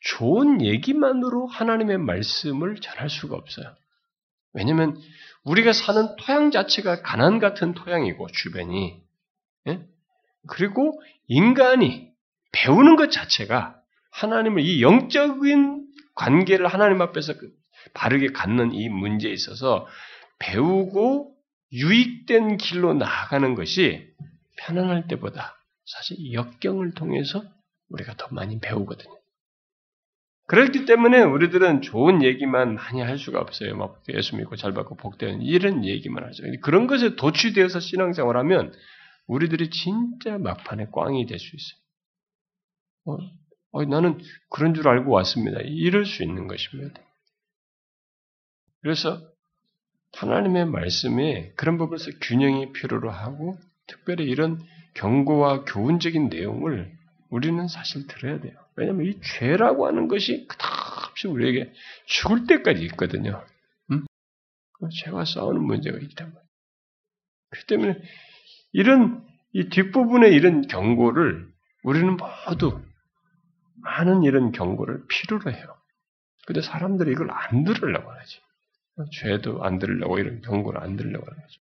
좋은 얘기만으로 하나님의 말씀을 전할 수가 없어요. 왜냐하면 우리가 사는 토양 자체가 가난 같은 토양이고 주변이 예? 그리고 인간이 배우는 것 자체가 하나님을 이 영적인 관계를 하나님 앞에서 그 바르게 갖는 이 문제에 있어서 배우고 유익된 길로 나아가는 것이 편안할 때보다 사실 역경을 통해서 우리가 더 많이 배우거든요. 그렇기 때문에 우리들은 좋은 얘기만 많이 할 수가 없어요. 막 예수 믿고 잘 받고 복되는 이런 얘기만 하죠. 그런 것에 도취되어서 신앙생활 하면 우리들이 진짜 막판에 꽝이 될 수 있어요. 어, 어, 나는 그런 줄 알고 왔습니다. 이럴 수 있는 것입니다. 그래서 하나님의 말씀에 그런 부분에서 균형이 필요로 하고 특별히 이런 경고와 교훈적인 내용을 우리는 사실 들어야 돼요. 왜냐하면 이 죄라고 하는 것이 그다없이 우리에게 죽을 때까지 있거든요. 음? 그 죄와 싸우는 문제가 있단 말이에요. 그렇기 때문에 이런 이 뒷부분의 이런 경고를 우리는 모두 많은 이런 경고를 필요로 해요. 근데 사람들이 이걸 안 들으려고 하지. 죄도 안 들으려고 이런 경고를 안 들으려고 하는 거죠.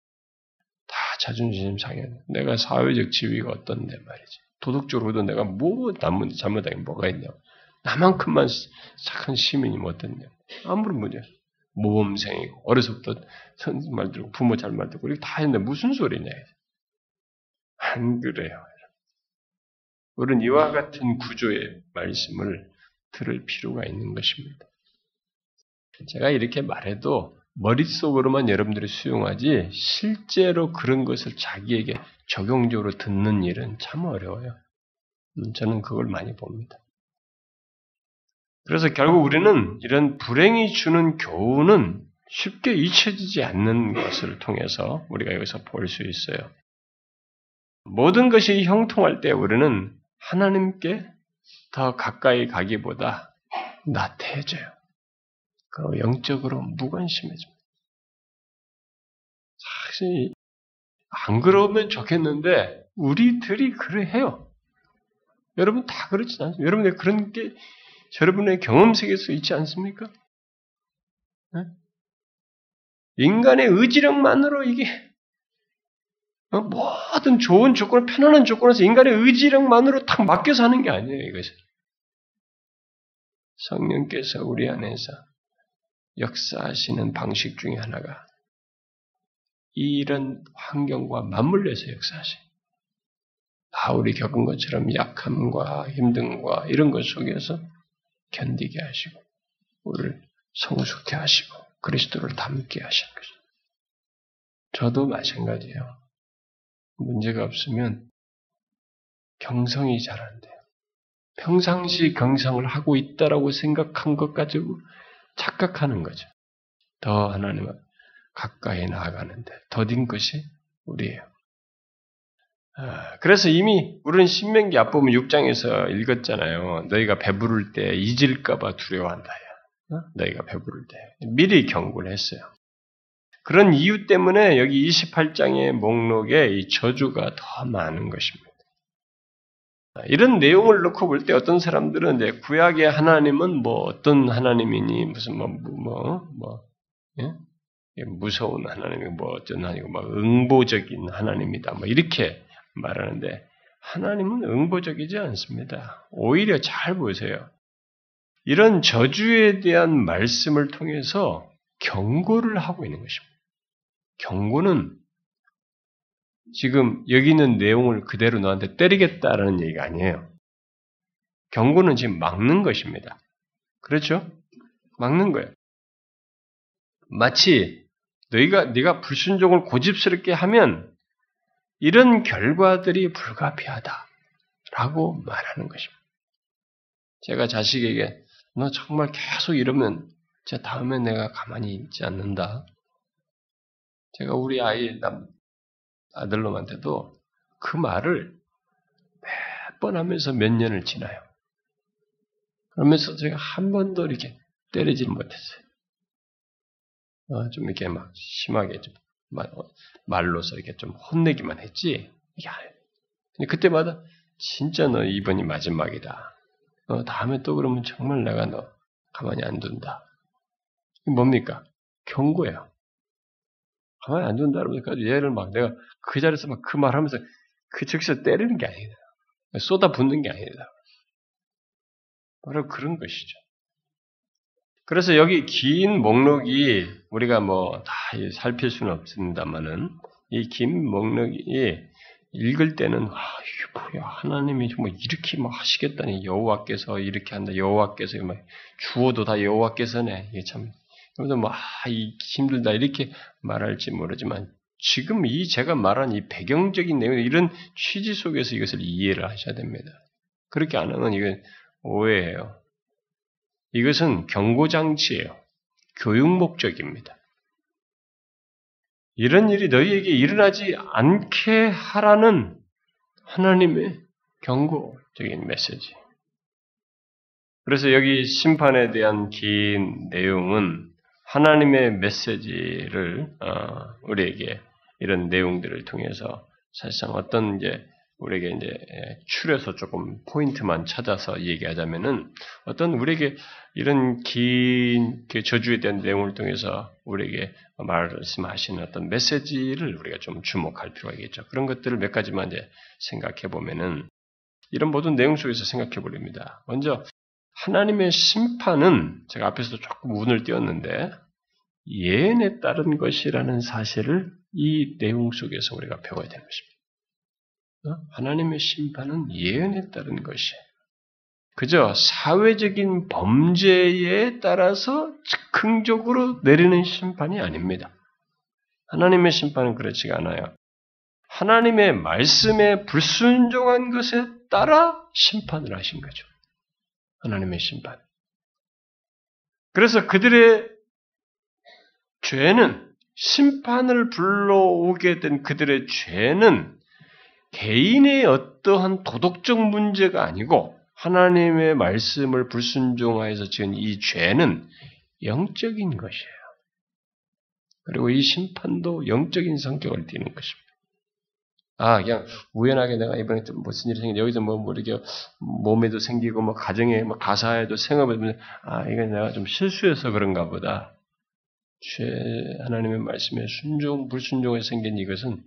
다 자존심 상해. 내가 사회적 지위가 어떤데 말이지. 도덕적으로도 내가 뭐 잘못, 잘못한 게 뭐가 있냐. 나만큼만 착한 시민이 못됐냐. 아무런 문제. 모범생이고, 어려서부터 선생 말 듣고, 부모 잘 말 듣고, 이렇게 다 했는데 무슨 소리냐. 안 그래요. 우리는 이와 같은 구조의 말씀을 들을 필요가 있는 것입니다. 제가 이렇게 말해도 머릿속으로만 여러분들이 수용하지 실제로 그런 것을 자기에게 적용적으로 듣는 일은 참 어려워요. 음, 저는 그걸 많이 봅니다. 그래서 결국 우리는 이런 불행이 주는 교훈은 쉽게 잊혀지지 않는 것을 통해서 우리가 여기서 볼 수 있어요. 모든 것이 형통할 때 우리는 하나님께 더 가까이 가기보다 나태해져요. 그 영적으로 무관심해집니다. 사실 안 그러면 좋겠는데 우리들이 그래 해요. 여러분 다 그렇지 않습니까? 여러분의 그런 게 여러분의 경험 세계에서 있지 않습니까? 네? 인간의 의지력만으로 이게 어, 모든 좋은 조건, 편안한 조건에서 인간의 의지력만으로 탁 맡겨서 하는 게 아니에요, 이것은. 성령께서 우리 안에서 역사하시는 방식 중에 하나가 이런 환경과 맞물려서 역사하시. 바울이 겪은 것처럼 약함과 힘듦과 이런 것 속에서 견디게 하시고 우리를 성숙케 하시고 그리스도를 닮게 하시는 거죠. 저도 마찬가지예요. 문제가 없으면 경성이 잘 안 돼요. 평상시 경성을 하고 있다라고 생각한 것 가지고 착각하는 거죠. 더 하나님을 가까이 나아가는데 더딘 것이 우리예요. 아, 그래서 이미 우리는 신명기 앞부분 6장에서 읽었잖아요. 너희가 배부를 때 잊을까봐 두려워한다. 어? 너희가 배부를 때 미리 경고를 했어요. 그런 이유 때문에 여기 28장의 목록에 이 저주가 더 많은 것입니다. 이런 내용을 놓고 볼 때 어떤 사람들은 이제 구약의 하나님은 뭐 어떤 하나님이니 무슨 뭐뭐 뭐, 예? 무서운 하나님이 뭐 어떤 하나님이고 뭐 응보적인 하나님이다 뭐 이렇게 말하는데 하나님은 응보적이지 않습니다. 오히려 잘 보세요. 이런 저주에 대한 말씀을 통해서 경고를 하고 있는 것입니다. 경고는 지금 여기 있는 내용을 그대로 너한테 때리겠다라는 얘기가 아니에요. 경고는 지금 막는 것입니다. 그렇죠? 막는 거예요. 마치 너희가 네가 불순종을 고집스럽게 하면 이런 결과들이 불가피하다라고 말하는 것입니다. 제가 자식에게 너 정말 계속 이러면 제 다음에 내가 가만히 있지 않는다. 제가 우리 아이 남 아들놈한테도 그 말을 몇 번 하면서 몇 년을 지나요. 그러면서 제가 한 번도 이렇게 때리지 못했어요. 어, 좀 이렇게 막 심하게 좀 말로서 이렇게 좀 혼내기만 했지. 해요. 근데 그때마다 진짜 너 이번이 마지막이다. 어, 다음에 또 그러면 정말 내가 너 가만히 안 둔다. 뭡니까? 경고예요. 가만히 안 둔다 그러니까 얘를 막 내가 그 자리에서 막 그 말하면서 그 즉시 때리는 게 아니다. 쏟아 붓는 게 아니다. 바로 그런 것이죠. 그래서 여기 긴 목록이 우리가 뭐 다 살필 수는 없습니다만은 이 긴 목록이 읽을 때는 아 이게 뭐야 하나님이 정말 이렇게 막 하시겠다니 여호와께서 이렇게 한다 여호와께서 막 주어도 다 여호와께서네 이게 참 여러분들 뭐, 아, 이 힘들다 이렇게 말할지 모르지만 지금 이 제가 말한 이 배경적인 내용, 이런 취지 속에서 이것을 이해를 하셔야 됩니다. 그렇게 안 하면 이건 오해예요. 이것은 경고 장치예요. 교육 목적입니다. 이런 일이 너희에게 일어나지 않게 하라는 하나님의 경고적인 메시지. 그래서 여기 심판에 대한 긴 내용은 하나님의 메시지를 어, 우리에게 이런 내용들을 통해서 사실상 어떤 이제 우리에게 이제 추려서 조금 포인트만 찾아서 얘기하자면은 어떤 우리에게 이런 긴그 저주에 대한 내용을 통해서 우리에게 말씀하시는 어떤 메시지를 우리가 좀 주목할 필요가 있겠죠. 그런 것들을 몇 가지만 이제 생각해 보면은 이런 모든 내용 속에서 생각해 보렵니다. 먼저 하나님의 심판은 제가 앞에서도 조금 운을 띄웠는데 예언에 따른 것이라는 사실을 이 내용 속에서 우리가 배워야 되는 것입니다. 어? 하나님의 심판은 예언에 따른 것이에요. 그저 사회적인 범죄에 따라서 즉흥적으로 내리는 심판이 아닙니다. 하나님의 심판은 그렇지가 않아요. 하나님의 말씀에 불순종한 것에 따라 심판을 하신 거죠. 하나님의 심판. 그래서 그들의 죄는 심판을 불러오게 된 그들의 죄는 개인의 어떠한 도덕적 문제가 아니고 하나님의 말씀을 불순종하여서 지은 이 죄는 영적인 것이에요. 그리고 이 심판도 영적인 성격을 띠는 것입니다. 아, 그냥 우연하게 내가 이번에 좀 무슨 일이 생겨 여기서 뭐, 뭐 이렇게 몸에도 생기고 뭐 가정에 뭐 가사에도 생업에도 아, 이건 내가 좀 실수해서 그런가 보다. 죄 하나님의 말씀에 순종 불순종에 생긴 이것은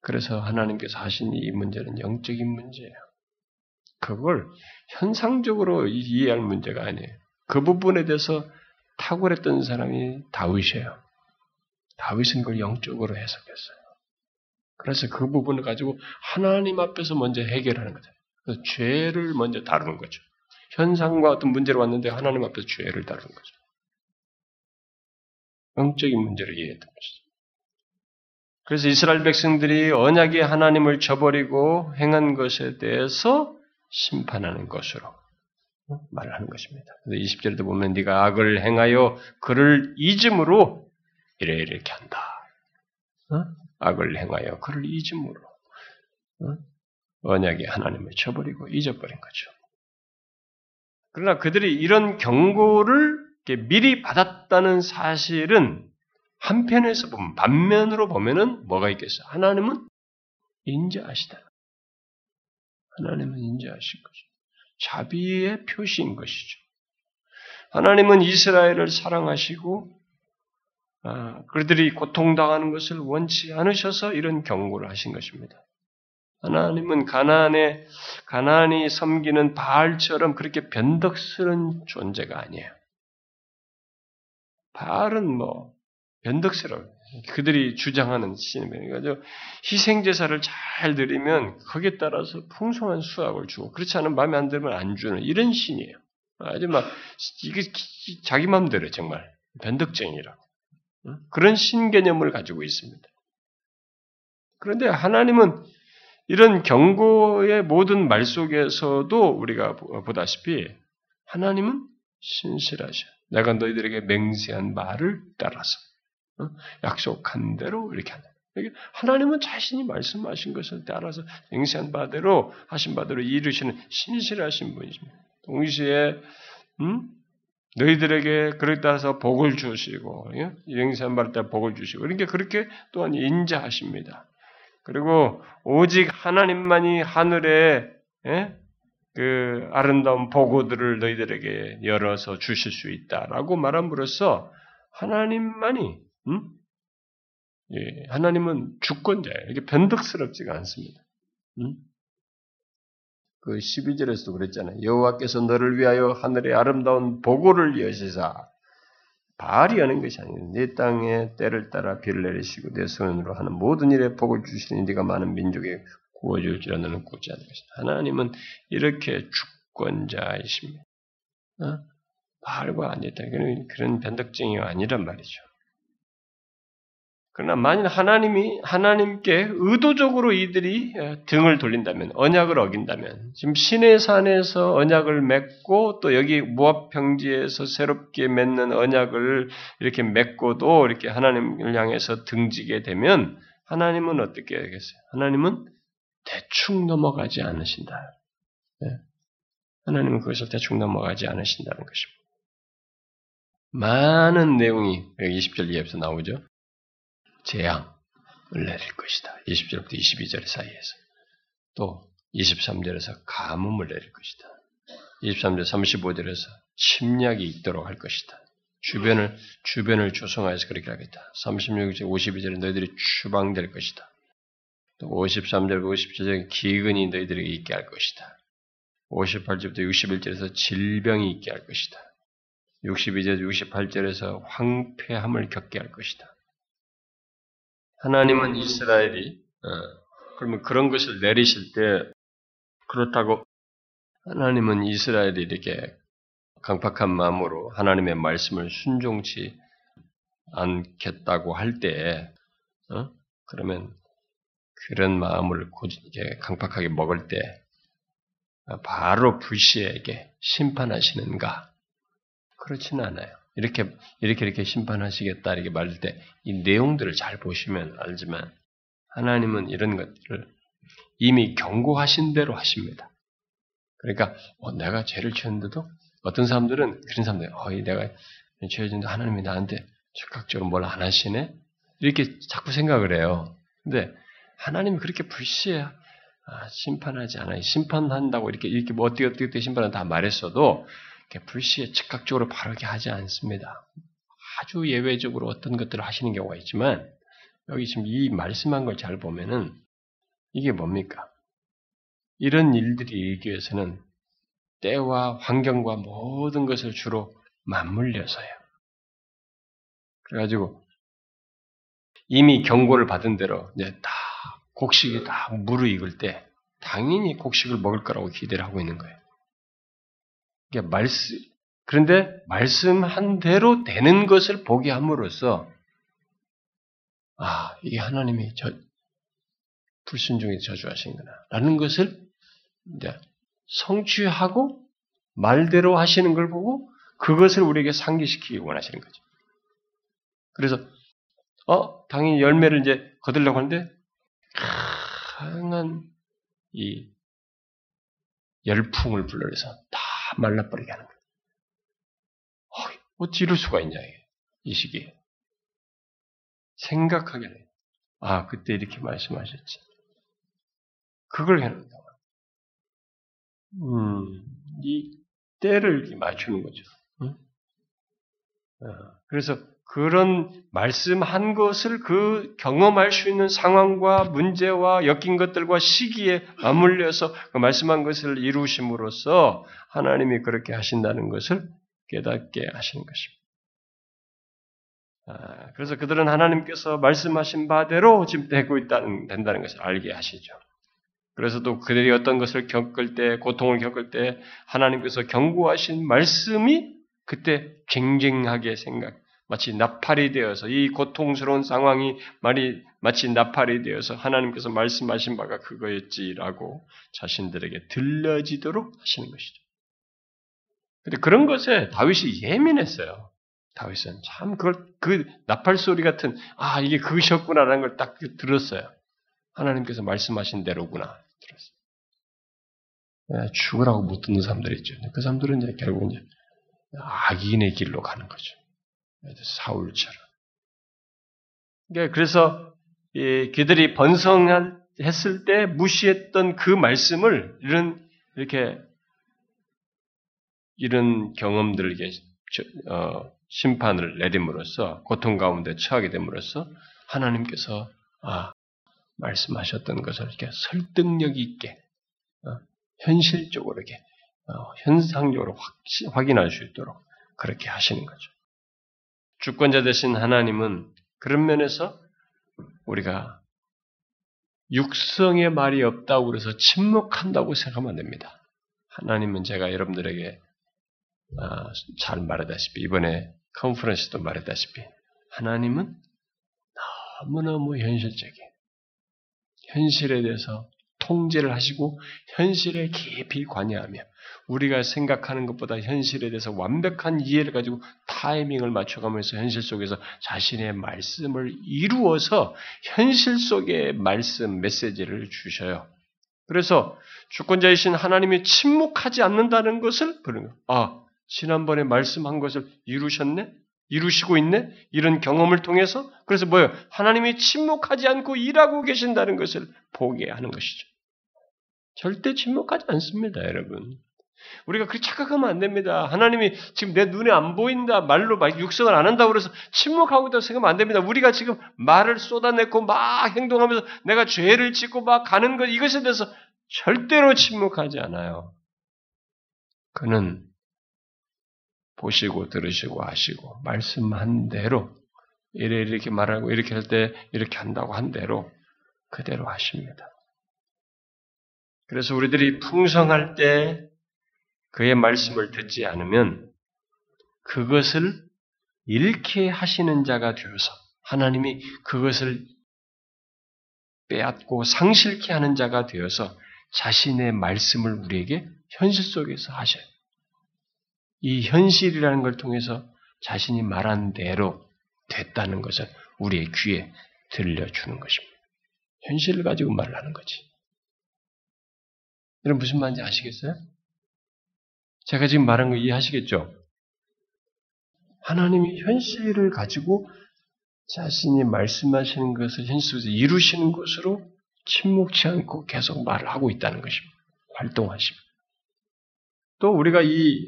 그래서 하나님께서 하신 이 문제는 영적인 문제예요. 그걸 현상적으로 이해할 문제가 아니에요. 그 부분에 대해서 탁월했던 사람이 다윗이에요. 다윗은 그걸 영적으로 해석했어요. 그래서 그 부분을 가지고 하나님 앞에서 먼저 해결하는 거죠. 죄를 먼저 다루는 거죠. 현상과 어떤 문제로 왔는데 하나님 앞에서 죄를 다루는 거죠. 영적인 문제를 이해했던 것이죠. 그래서 이스라엘 백성들이 언약의 하나님을 저버리고 행한 것에 대해서 심판하는 것으로 말을 하는 것입니다. 20절에도 보면 네가 악을 행하여 그를 잊음으로 이래 이렇게 한다. 어? 악을 행하여 그를 잊음으로 어? 언약의 하나님을 쳐버리고 잊어버린 거죠. 그러나 그들이 이런 경고를 미리 받았다는 사실은 한편에서 보면 반면으로 보면은 뭐가 있겠어요? 하나님은 인자하시다. 하나님은 인자하신 거죠. 자비의 표시인 것이죠. 하나님은 이스라엘을 사랑하시고 아, 그들이 고통당하는 것을 원치 않으셔서 이런 경고를 하신 것입니다. 하나님은 가나안에 가나안이 섬기는 바알처럼 그렇게 변덕스러운 존재가 아니에요. 바알은 뭐 변덕스러워요. 그들이 주장하는 신입니다. 희생 제사를 잘 드리면 거기에 따라서 풍성한 수확을 주고 그렇지 않으면 마음에 안 들면 안 주는 이런 신이에요. 아주 막 이게 자기 마음대로 정말 변덕쟁이라고. 그런 신개념을 가지고 있습니다. 그런데 하나님은 이런 경고의 모든 말 속에서도 우리가 보다시피 하나님은 신실하셔. 내가 너희들에게 맹세한 말을 따라서 약속한 대로 이렇게 한다. 하나님은 자신이 말씀하신 것을 따라서 맹세한 바대로 하신 바대로 이루시는 신실하신 분이십니다. 동시에 음? 너희들에게 그렇게 따라서 복을 주시고 영생 받을 때 복을 주시고 그러니까 그렇게 또한 인자하십니다. 그리고 오직 하나님만이 하늘에 예? 그 아름다운 보고들을 너희들에게 열어서 주실 수 있다라고 말함으로써 하나님만이 음? 예, 하나님은 주권자예요. 이게 변덕스럽지가 않습니다. 음? 그 12절에서도 그랬잖아요. 여호와께서 너를 위하여 하늘의 아름다운 보고를 여시사 바알이 하는 것이 아니고 내 땅에 때를 따라 비를 내리시고 내 손으로 하는 모든 일에 복을 주시니 네가 많은 민족에 구워줄지라 너는 굳지 않을 것이다. 하나님은 이렇게 주권자이십니다. 어? 바알과 아니다. 그런 변덕쟁이가 아니란 말이죠. 그러나 만일 하나님이 하나님께 의도적으로 이들이 등을 돌린다면 언약을 어긴다면 지금 신의 산에서 언약을 맺고 또 여기 무합 평지에서 새롭게 맺는 언약을 이렇게 맺고도 이렇게 하나님을 향해서 등지게 되면 하나님은 어떻게 하겠어요? 하나님은 대충 넘어가지 않으신다. 네. 하나님은 그것을 대충 넘어가지 않으신다는 것입니다. 많은 내용이 20절 이하에서 나오죠. 재앙을 내릴 것이다. 20절부터 22절 사이에서. 또 23절에서 가뭄을 내릴 것이다. 23절 35절에서 침략이 있도록 할 것이다. 주변을 주변을 조성하여서 그렇게 하겠다. 36절 52절에 너희들이 추방될 것이다. 또 53절, 57절 기근이 너희들에게 있게 할 것이다. 58절부터 61절에서 질병이 있게 할 것이다. 62절, 68절에서 황폐함을 겪게 할 것이다. 하나님은 이스라엘이 어, 그러면 그런 것을 내리실 때 그렇다고 하나님은 이스라엘이 이렇게 강팍한 마음으로 하나님의 말씀을 순종치 않겠다고 할 때, 어? 그러면 그런 마음을 이렇게 강팍하게 먹을 때 바로 불시에게 심판하시는가? 그렇지는 않아요. 이렇게 이렇게 이렇게 심판하시겠다 이렇게 말할 때 이 내용들을 잘 보시면 알지만 하나님은 이런 것들을 이미 경고하신 대로 하십니다. 그러니까 어, 내가 죄를 지었는데도 어떤 사람들은 그런 사람들, 어, 내가 죄를 지는데 하나님이 나한테 즉각적으로 뭘 안 하시네 이렇게 자꾸 생각을 해요. 근데 하나님이 그렇게 불시해 아, 심판하지 않아요. 심판한다고 이렇게 이렇게 뭐 어떻게 어떻게 심판한다 말했어도 불시에 즉각적으로 바르게 하지 않습니다. 아주 예외적으로 어떤 것들을 하시는 경우가 있지만 여기 지금 이 말씀한 걸 잘 보면은 이게 뭡니까? 이런 일들이 일기 위해서는 때와 환경과 모든 것을 주로 맞물려서요. 그래가지고 이미 경고를 받은 대로 이제 다 곡식이 다 무르익을 때 당연히 곡식을 먹을 거라고 기대를 하고 있는 거예요. 그러니까 말씀 그런데 말씀한 대로 되는 것을 보게 함으로써 아 이게 하나님이 저 불순종에 저주하시는구나 라는 것을 이제 성취하고 말대로 하시는 걸 보고 그것을 우리에게 상기시키기 원하시는 거죠. 그래서 어 당연히 열매를 이제 거들려고 하는데 강한 이 열풍을 불러내서 다 말라버리게 하는 거예요. 어, 어찌 이럴 수가 있냐. 이 시기에. 생각하게 돼. 아, 그때 이렇게 말씀하셨지. 그걸 해놓는 거야. 음, 이 때를 맞추는 거죠. 응? 어, 그래서 그런 말씀한 것을 그 경험할 수 있는 상황과 문제와 엮인 것들과 시기에 맞물려서 그 말씀한 것을 이루심으로써 하나님이 그렇게 하신다는 것을 깨닫게 하시는 것입니다. 아, 그래서 그들은 하나님께서 말씀하신 바대로 지금 되고 있다는, 된다는 것을 알게 하시죠. 그래서 또 그들이 어떤 것을 겪을 때, 고통을 겪을 때 하나님께서 경고하신 말씀이 그때 쟁쟁하게 생각, 마치 나팔이 되어서 이 고통스러운 상황이 말이 마치 나팔이 되어서 하나님께서 말씀하신 바가 그거였지라고 자신들에게 들려지도록 하시는 것이죠. 근데 그런 것에 다윗이 예민했어요. 다윗은 참 그걸 그 나팔 소리 같은 아 이게 그것이었구나라는 걸 딱 들었어요. 하나님께서 말씀하신 대로구나 들었어요. 죽으라고 못 듣는 사람들이 있죠. 그 사람들은 이제 결국 이제 악인의 길로 가는 거죠. 사울처럼. 그러니까 그래서 그들이 번성했을 때 무시했던 그 말씀을 이런 이렇게 이런 경험들에게 어, 심판을 내림으로써 고통 가운데 처하게 됨으로써 하나님께서 아 말씀하셨던 것을 이렇게 설득력 있게 어, 현실적으로 이렇게 어, 현상적으로 확인할 수 있도록 그렇게 하시는 거죠. 주권자 되신 하나님은 그런 면에서 우리가 육성의 말이 없다고 그래서 침묵한다고 생각하면 안 됩니다. 하나님은 제가 여러분들에게 아, 잘 말했다시피 이번에 컨퍼런스도 말했다시피 하나님은 너무너무 현실적인 현실에 대해서 통제를 하시고 현실에 깊이 관여하며 우리가 생각하는 것보다 현실에 대해서 완벽한 이해를 가지고 타이밍을 맞춰가면서 현실 속에서 자신의 말씀을 이루어서 현실 속의 말씀 메시지를 주셔요. 그래서 주권자이신 하나님이 침묵하지 않는다는 것을 보는 거예요. 아, 지난번에 말씀한 것을 이루셨네? 이루시고 있네? 이런 경험을 통해서 그래서 뭐예요? 하나님이 침묵하지 않고 일하고 계신다는 것을 보게 하는 것이죠. 절대 침묵하지 않습니다, 여러분. 우리가 그렇게 착각하면 안 됩니다. 하나님이 지금 내 눈에 안 보인다, 말로 막 육성을 안 한다고 그래서 침묵하고 있다고 생각하면 안 됩니다. 우리가 지금 말을 쏟아내고 막 행동하면서 내가 죄를 짓고 막 가는 것, 이것에 대해서 절대로 침묵하지 않아요. 그는 보시고 들으시고 하시고 말씀한 대로 이래 이렇게 말하고 이렇게 할 때 이렇게 한다고 한 대로 그대로 하십니다. 그래서 우리들이 풍성할 때 그의 말씀을 듣지 않으면 그것을 잃게 하시는 자가 되어서 하나님이 그것을 빼앗고 상실케 하는 자가 되어서 자신의 말씀을 우리에게 현실 속에서 하셔요. 이 현실이라는 걸 통해서 자신이 말한 대로 됐다는 것을 우리의 귀에 들려주는 것입니다. 현실을 가지고 말을 하는 거지. 여러분 무슨 말인지 아시겠어요? 제가 지금 말한 거 이해하시겠죠? 하나님이 현실을 가지고 자신이 말씀하시는 것을 현실 속에서 이루시는 것으로 침묵치 않고 계속 말을 하고 있다는 것입니다. 활동하십니다. 또 우리가 이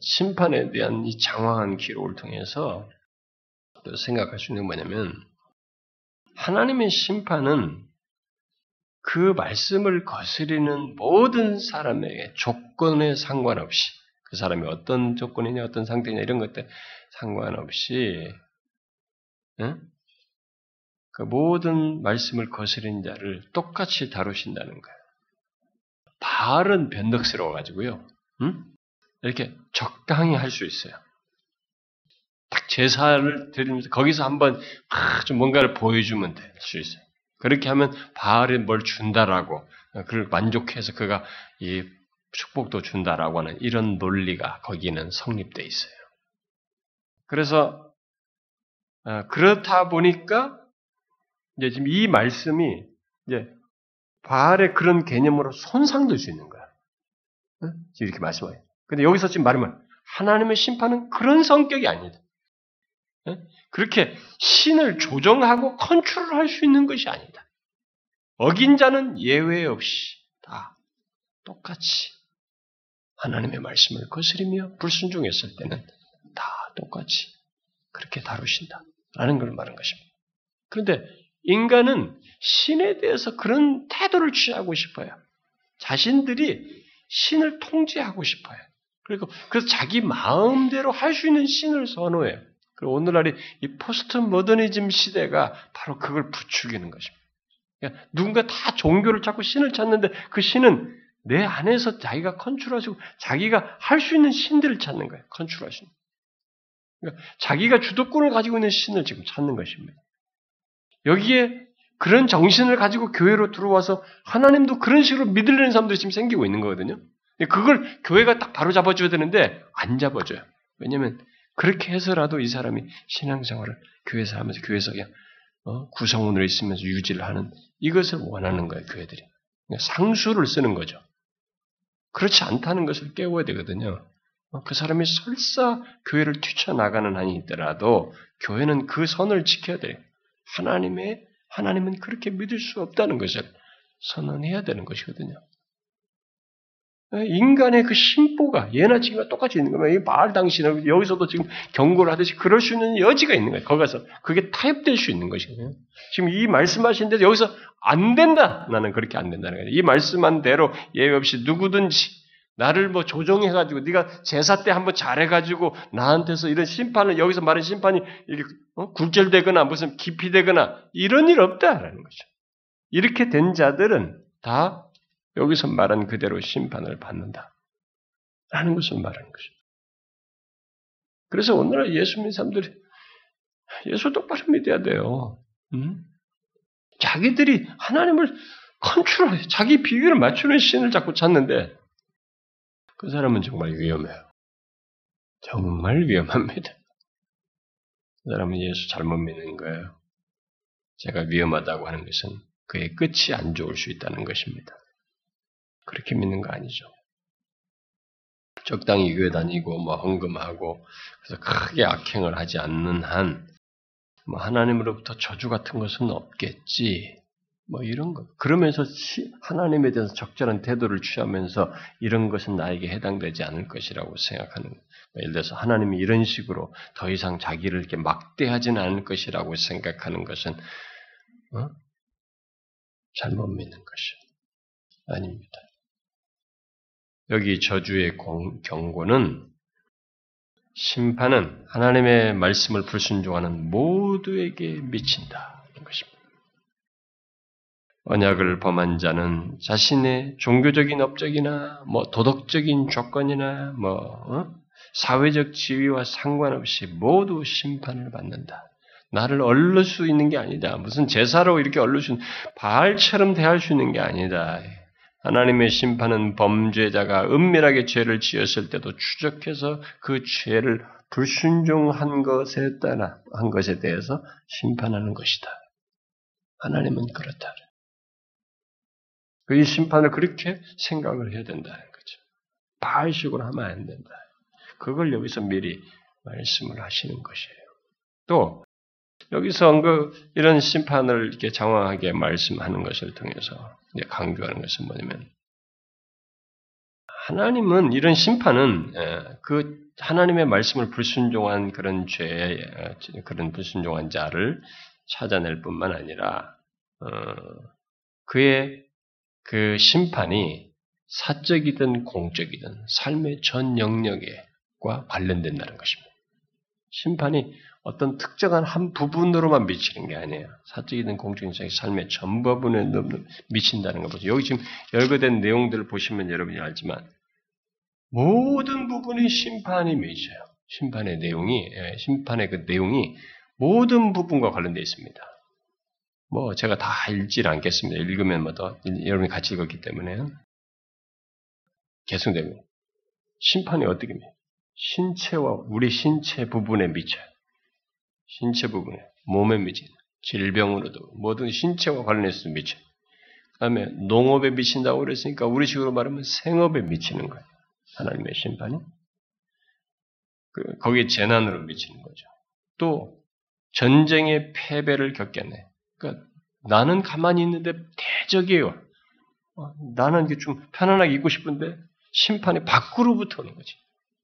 심판에 대한 이 장황한 기록을 통해서 또 생각할 수 있는 게 뭐냐면 하나님의 심판은 그 말씀을 거스리는 모든 사람에게 조건에 상관없이 그 사람이 어떤 조건이냐 어떤 상태냐 이런 것들 상관없이 응? 그 모든 말씀을 거스리는 자를 똑같이 다루신다는 거예요. 바알은 변덕스러워 가지고요. 응? 이렇게 적당히 할 수 있어요. 딱 제사를 드리면서 거기서 한번 좀 뭔가를 보여주면 될 수 있어요. 그렇게 하면 바알에 뭘 준다라고 그를 만족해서 그가 이 축복도 준다라고 하는 이런 논리가 거기는 성립돼 있어요. 그래서 어, 그렇다 보니까 이제 지금 이 말씀이 이제 바알의 그런 개념으로 손상될 수 있는 거야. 이렇게 말씀해요. 근데 여기서 지금 말하면 하나님의 심판은 그런 성격이 아니다. 그렇게 신을 조정하고 컨트롤할 수 있는 것이 아니다. 어긴 자는 예외 없이 다 똑같이 하나님의 말씀을 거스리며 불순종했을 때는 다 똑같이 그렇게 다루신다. 라는 걸 말한 것입니다. 그런데 인간은 신에 대해서 그런 태도를 취하고 싶어요. 자신들이 신을 통제하고 싶어요. 그리고 그래서 자기 마음대로 할 수 있는 신을 선호해요. 그리고 오늘날이 이 포스트 모더니즘 시대가 바로 그걸 부추기는 것입니다. 그러니까 누군가 다 종교를 찾고 신을 찾는데 그 신은 내 안에서 자기가 컨트롤하시고 자기가 할 수 있는 신들을 찾는 거예요. 컨트롤하시는. 그러니까 자기가 주도권을 가지고 있는 신을 지금 찾는 것입니다. 여기에 그런 정신을 가지고 교회로 들어와서 하나님도 그런 식으로 믿으려는 사람들이 지금 생기고 있는 거거든요. 그걸 교회가 딱 바로 잡아줘야 되는데 안 잡아줘요. 왜냐하면 그렇게 해서라도 이 사람이 신앙생활을 교회에서 하면서 교회에서 그냥 어? 구성원으로 있으면서 유지를 하는 이것을 원하는 거예요, 교회들이. 상수를 쓰는 거죠. 그렇지 않다는 것을 깨워야 되거든요. 어, 그 사람이 설사 교회를 뛰쳐나가는 한이 있더라도 교회는 그 선을 지켜야 돼요. 하나님의, 하나님은 그렇게 믿을 수 없다는 것을 선언해야 되는 것이거든요. 인간의 그 심보가 예나 지금과 똑같이 있는 거예요. 이 바알 당신은 여기서도 지금 경고를 하듯이 그럴 수 있는 여지가 있는 거예요. 거기 가서 그게 타협될 수 있는 것이거든요. 지금 이 말씀하신 데 여기서 안 된다. 나는 그렇게 안 된다는 거예요. 이 말씀한 대로 예외 없이 누구든지 나를 뭐 조종해가지고 네가 제사 때 한번 잘해가지고 나한테서 이런 심판을 여기서 말한 심판이 이렇게 어? 굴절되거나 무슨 기피되거나 이런 일 없다라는 거죠. 이렇게 된 자들은 다 여기서 말한 그대로 심판을 받는다. 라는 것을 말하는 것입니다. 그래서 오늘날 예수 믿는 사람들이 예수 똑바로 믿어야 돼요. 음? 자기들이 하나님을 컨트롤해 자기 비위를 맞추는 신을 자꾸 찾는데 그 사람은 정말 위험해요. 정말 위험합니다. 그 사람은 예수 잘못 믿는 거예요. 제가 위험하다고 하는 것은 그의 끝이 안 좋을 수 있다는 것입니다. 그렇게 믿는 거 아니죠. 적당히 교회 다니고 뭐 헌금하고 그래서 크게 악행을 하지 않는 한 뭐 하나님으로부터 저주 같은 것은 없겠지. 뭐 이런 거. 그러면서 하나님에 대해서 적절한 태도를 취하면서 이런 것은 나에게 해당되지 않을 것이라고 생각하는 뭐 예를 들어서 하나님이 이런 식으로 더 이상 자기를 이렇게 막대하지는 않을 것이라고 생각하는 것은 어? 잘못 믿는 것이 아닙니다. 여기 저주의 경고는 심판은 하나님의 말씀을 불순종하는 모두에게 미친다. 는 것입니다. 언약을 범한 자는 자신의 종교적인 업적이나 뭐 도덕적인 조건이나 뭐 어? 사회적 지위와 상관없이 모두 심판을 받는다. 나를 얼를 수 있는 게 아니다. 무슨 제사로 이렇게 얼를 수 있는 바알처럼 대할 수 있는 게 아니다. 하나님의 심판은 범죄자가 은밀하게 죄를 지었을 때도 추적해서 그 죄를 불순종한 것에 따라 한 것에 대해서 심판하는 것이다. 하나님은 그렇다. 그이 심판을 그렇게 생각을 해야 된다는 거죠. 바알식으로 하면 안 된다. 그걸 여기서 미리 말씀을 하시는 것이에요. 또 여기서 언급 이런 심판을 이렇게 장황하게 말씀하는 것을 통해서 강조하는 것은 뭐냐면 하나님은 이런 심판은 그 하나님의 말씀을 불순종한 그런 죄, 그런 불순종한 자를 찾아낼 뿐만 아니라 어, 그의 그 심판이 사적이든 공적이든 삶의 전 영역과 관련된다는 것입니다. 심판이 어떤 특정한 한 부분으로만 미치는 게 아니에요. 사적이든 공적인 삶의 전 부분에 미친다는 것보죠. 여기 지금 열거된 내용들을 보시면 여러분이 알지만 모든 부분이 심판이 미쳐요. 심판의 내용이 예, 심판의 그 내용이 모든 부분과 관련되어 있습니다. 뭐 제가 다 읽질 않겠습니다. 읽으면 뭐더 여러분이 같이 읽었기 때문에 계속되면 심판이 어떻게 미 신체와 우리 신체 부분에 미쳐요. 신체 부분에, 몸에 미치는 질병으로도 모든 신체와 관련해서 미쳐. 그 다음에 농업에 미친다고 그랬으니까 우리 식으로 말하면 생업에 미치는 거예요. 하나님의 심판이. 그, 거기에 재난으로 미치는 거죠. 또 전쟁의 패배를 겪겠네. 그러니까 나는 가만히 있는데 대적이에요. 어, 나는 좀 편안하게 있고 싶은데 심판이 밖으로부터 오는 거지.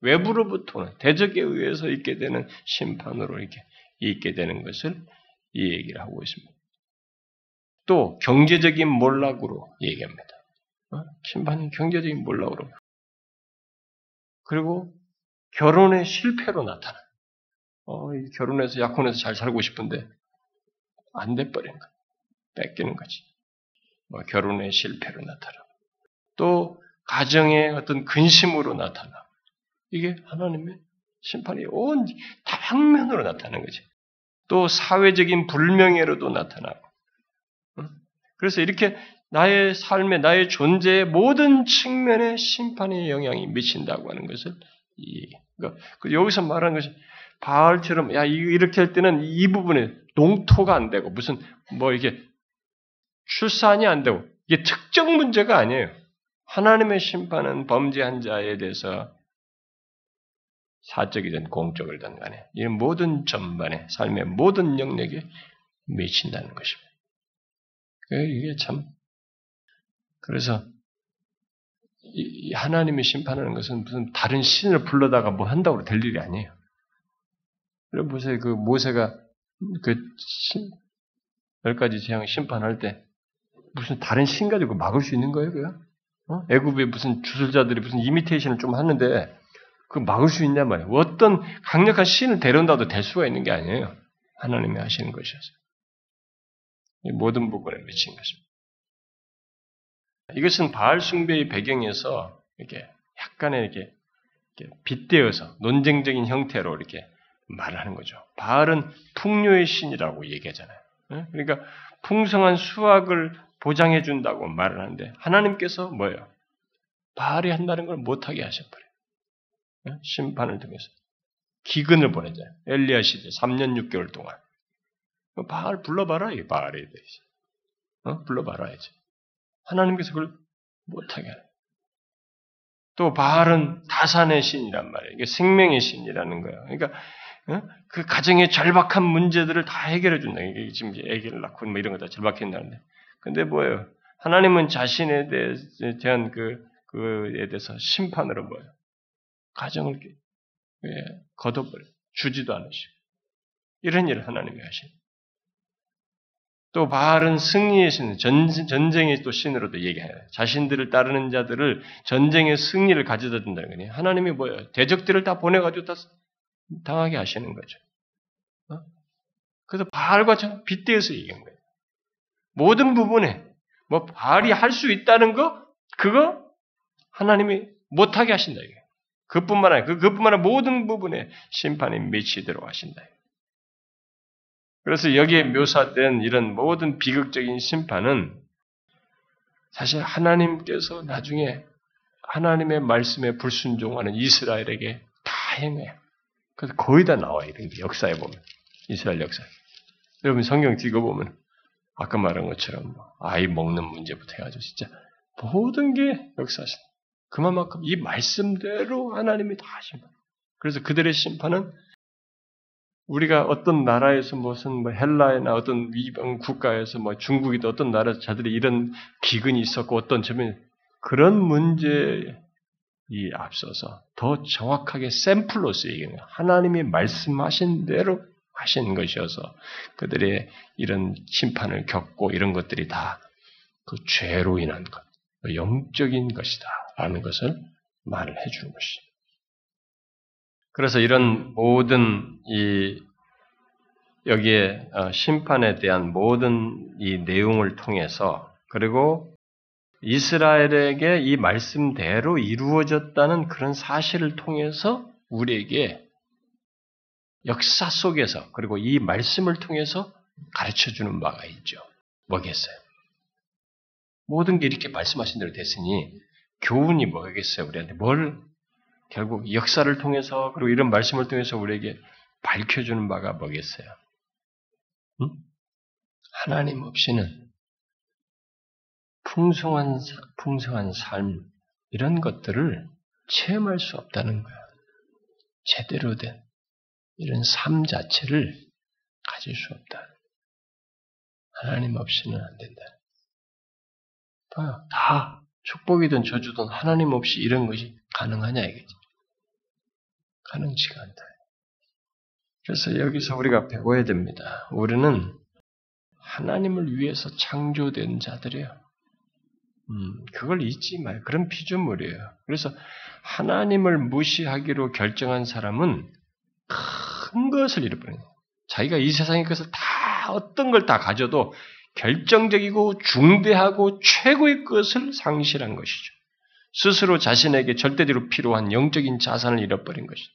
외부로부터 오는 대적에 의해서 있게 되는 심판으로 이렇게 있게 되는 것을 이 얘기를 하고 있습니다. 또 경제적인 몰락으로 얘기합니다. 어? 심판이 경제적인 몰락으로. 그리고 결혼의 실패로 나타나. 어, 결혼해서 약혼해서 잘 살고 싶은데 안 돼버린 거. 뺏기는 거지. 뭐 결혼의 실패로 나타나. 또 가정의 어떤 근심으로 나타나. 이게 하나님의 심판이 온 다방면으로 나타나는 거지. 또 사회적인 불명예로도 나타나고. 그래서 이렇게 나의 삶에, 나의 존재의 모든 측면에 심판의 영향이 미친다고 하는 것을, 이, 그러니까 그 여기서 말하는 것이, 바알처럼, 야, 이렇게 할 때는 이 부분에 농토가 안 되고, 무슨, 뭐 이게 출산이 안 되고, 이게 특정 문제가 아니에요. 하나님의 심판은 범죄한 자에 대해서 사적이든 공적이든 간에 이 모든 전반에 삶의 모든 영역에 미친다는 것입니다. 이게 참 그래서 이 하나님이 심판하는 것은 무슨 다른 신을 불러다가 뭐 한다고 될 일이 아니에요. 여러분 보세요. 그 모세가 그열 가지 재앙 심판할 때 무슨 다른 신 가지고 막을 수 있는 거예요, 그요? 어? 애굽의 무슨 주술자들이 무슨 이미테이션을 좀 하는데 그 막을 수 있냐 말이에요. 어떤 강력한 신을 데려온다도 될 수가 있는 게 아니에요. 하나님이 하시는 것이어서. 모든 부분에 미친 것입니다. 이것은 바알 숭배의 배경에서 이렇게 약간의 이렇게, 이렇게 빗대어서 논쟁적인 형태로 이렇게 말을 하는 거죠. 바알은 풍요의 신이라고 얘기하잖아요. 그러니까 풍성한 수확을 보장해 준다고 말을 하는데 하나님께서 뭐예요? 바알이 한다는 걸 못하게 하셔버려요. 예? 심판을 통해서 기근을 보내잖아요. 엘리야 시대 3년 6개월 동안 바알 불러봐라 이 바알에 대해서 어? 불러봐라야지. 하나님께서 그걸 못하게 하는. 또 바알은 다산의 신이란 말이에요. 이게 생명의 신이라는 거예요. 그러니까 어? 그 가정의 절박한 문제들을 다 해결해 준다. 이게 지금 애기를 낳고 뭐 이런 거 다 절박했다는데 근데 뭐예요? 하나님은 자신에 대한 그, 그에 대해서 심판으로 뭐예요? 가정을 예, 걷어버려. 주지도 않으시고. 이런 일을 하나님이 하시는. 또 바알은 승리의 신, 전, 전쟁의 또 신으로도 얘기해요. 자신들을 따르는 자들을 전쟁의 승리를 가져다 준다는 거니. 하나님이 뭐예요? 대적들을 다 보내가지고 다 당하게 하시는 거죠. 어? 그래서 바알과 빗대어서 얘기한 거예요. 모든 부분에 뭐 바알이 할 수 있다는 거 그거 하나님이 못하게 하신다 이게. 그뿐만 아니라 그 그뿐만 아니라 모든 부분에 심판이 미치도록 하신다. 그래서 여기에 묘사된 이런 모든 비극적인 심판은 사실 하나님께서 나중에 하나님의 말씀에 불순종하는 이스라엘에게 다 행해요. 그래서 거의 다 나와요. 이런 게 역사에 보면. 이스라엘 역사. 여러분 성경 읽어보면 아까 말한 것처럼 뭐 아이 먹는 문제부터 해가지고 진짜 모든 게 역사신. 그만큼 이 말씀대로 하나님이 다 하신 거예요. 그래서 그들의 심판은 우리가 어떤 나라에서 무슨 뭐 헬라나 어떤 위방 국가에서 뭐 중국이든 어떤 나라 자들이 이런 기근이 있었고 어떤 점에 그런 문제에 앞서서 더 정확하게 샘플로서 얘기하는 하나님이 말씀하신 대로 하신 것이어서 그들의 이런 심판을 겪고 이런 것들이 다 그 죄로 인한 것, 영적인 것이다. 라는 것을 말을 해주는 것이죠. 그래서 이런 모든 이 여기에 어, 심판에 대한 모든 이 내용을 통해서 그리고 이스라엘에게 이 말씀대로 이루어졌다는 그런 사실을 통해서 우리에게 역사 속에서 그리고 이 말씀을 통해서 가르쳐 주는 바가 있죠. 뭐겠어요? 모든 게 이렇게 말씀하신 대로 됐으니 교훈이 뭐겠어요? 우리한테 뭘 결국 역사를 통해서 그리고 이런 말씀을 통해서 우리에게 밝혀주는 바가 뭐겠어요? 응? 하나님 없이는 풍성한 풍성한 삶 이런 것들을 체험할 수 없다는 거야. 제대로 된 이런 삶 자체를 가질 수 없다. 하나님 없이는 안 된다. 봐요. 다 축복이든 저주든 하나님 없이 이런 것이 가능하냐 이거지. 가능치가 않다. 그래서 여기서 우리가 배워야 됩니다. 우리는 하나님을 위해서 창조된 자들이에요. 음, 그걸 잊지 마요. 그런 피조물이에요. 그래서 하나님을 무시하기로 결정한 사람은 큰 것을 잃어버려요. 자기가 이 세상의 것을 다 어떤 걸 다 가져도 결정적이고 중대하고 최고의 것을 상실한 것이죠. 스스로 자신에게 절대적으로 필요한 영적인 자산을 잃어버린 것이죠.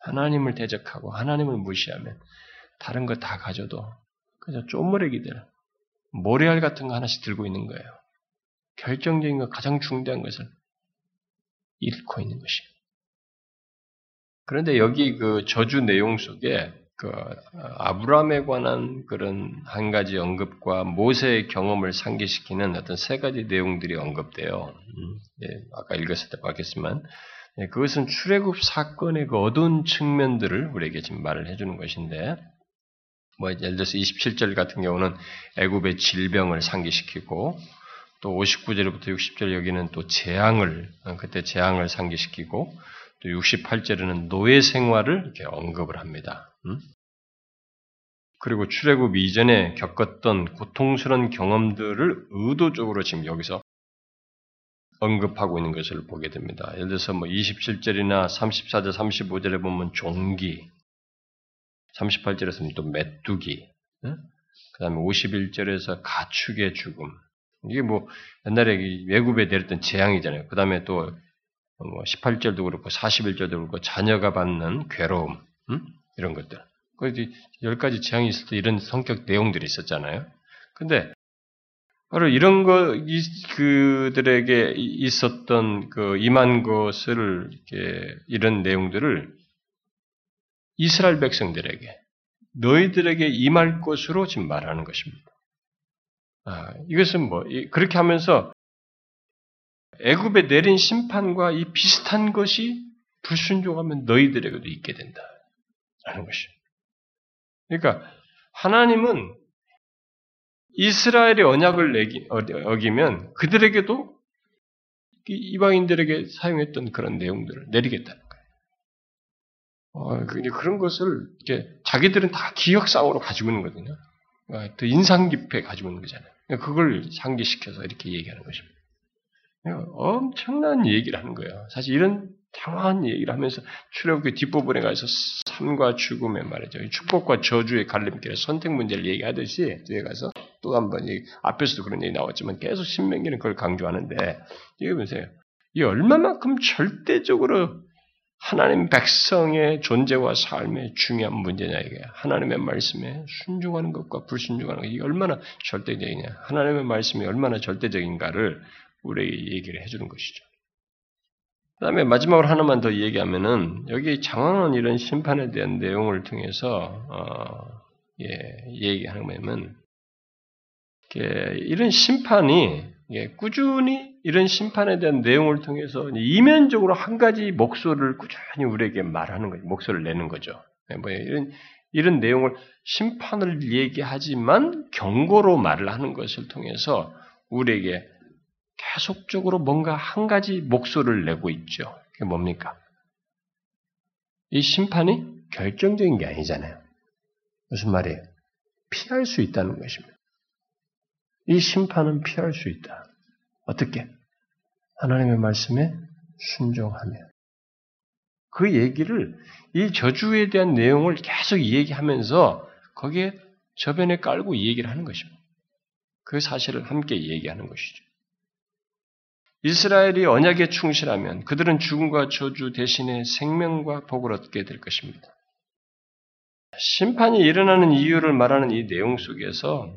하나님을 대적하고 하나님을 무시하면 다른 거 다 가져도 그저 쪼무레기들, 모래알 같은 거 하나씩 들고 있는 거예요. 결정적인 것, 가장 중대한 것을 잃고 있는 것이에요. 그런데 여기 그 저주 내용 속에 그 아브라함에 관한 그런 한 가지 언급과 모세의 경험을 상기시키는 어떤 세 가지 내용들이 언급돼요. 음, 예, 아까 읽었을 때 봤겠지만 예, 그것은 출애굽 사건의 그 어두운 측면들을 우리에게 지금 말을 해주는 것인데 뭐 예를 들어서 27절 같은 경우는 애굽의 질병을 상기시키고 또 59절부터 60절 여기는 또 재앙을 어, 그때 재앙을 상기시키고 또 68절에는 노예 생활을 이렇게 언급을 합니다. 음? 그리고 출애굽 이전에 겪었던 고통스러운 경험들을 의도적으로 지금 여기서 언급하고 있는 것을 보게 됩니다. 예를 들어서 뭐 27절이나 34절, 35절에 보면 종기, 38절에서는 또 메뚜기, 그 다음에 51절에서 가축의 죽음. 이게 뭐 옛날에 외국에 내렸던 재앙이잖아요. 그 다음에 또뭐 18절도 그렇고 41절도 그렇고 자녀가 받는 괴로움 음? 이런 것들. 그열 가지 재앙이 있을 때 이런 성격 내용들이 있었잖아요. 근데 바로 이런 거 그들에게 있었던 그 임한 것을 이렇게 이런 내용들을 이스라엘 백성들에게 너희들에게 임할 것으로 지금 말하는 것입니다. 아, 이것은 뭐 그렇게 하면서 애굽에 내린 심판과 이 비슷한 것이 불순종하면 너희들에게도 있게 된다. 라는 것이. 그러니까 하나님은 이스라엘의 언약을 내기, 어기면 그들에게도 이방인들에게 사용했던 그런 내용들을 내리겠다는 거예요. 어, 그런 것을 이렇게 자기들은 다 기억 상으로 가지고 있는 거거든요. 어, 더 인상 깊게 가지고 있는 거잖아요. 그걸 상기시켜서 이렇게 얘기하는 것입니다. 엄청난 얘기를 하는 거예요. 사실 이런 장황한 얘기를 하면서 출애굽기 뒷부분에 가서 삶과 죽음의 말이죠. 축복과 저주의 갈림길의 선택 문제를 얘기하듯이 뒤에 가서 또 한번 앞에서도 그런 얘기 나왔지만 계속 신명기는 그걸 강조하는데 이거 보세요. 이 얼마만큼 절대적으로 하나님 백성의 존재와 삶의 중요한 문제냐 이게 하나님의 말씀에 순종하는 것과 불순종하는 것 이게 얼마나 절대적이냐 하나님의 말씀이 얼마나 절대적인가를 우리에게 얘기를 해주는 것이죠. 그 다음에 마지막으로 하나만 더 얘기하면은 여기 장황한 이런 심판에 대한 내용을 통해서 어, 예, 얘기하는 거냐면 이런 심판이 예, 꾸준히 이런 심판에 대한 내용을 통해서 이면적으로 한 가지 목소리를 꾸준히 우리에게 말하는 거죠. 목소리를 내는 거죠. 예, 뭐 이런 이런 내용을 심판을 얘기하지만 경고로 말을 하는 것을 통해서 우리에게 계속적으로 뭔가 한 가지 목소리를 내고 있죠. 그게 뭡니까? 이 심판이 결정적인 게 아니잖아요. 무슨 말이에요? 피할 수 있다는 것입니다. 이 심판은 피할 수 있다. 어떻게? 하나님의 말씀에 순종하며. 그 얘기를, 이 저주에 대한 내용을 계속 얘기하면서 거기에 저변에 깔고 얘기를 하는 것입니다. 그 사실을 함께 얘기하는 것이죠. 이스라엘이 언약에 충실하면 그들은 죽음과 저주 대신에 생명과 복을 얻게 될 것입니다. 심판이 일어나는 이유를 말하는 이 내용 속에서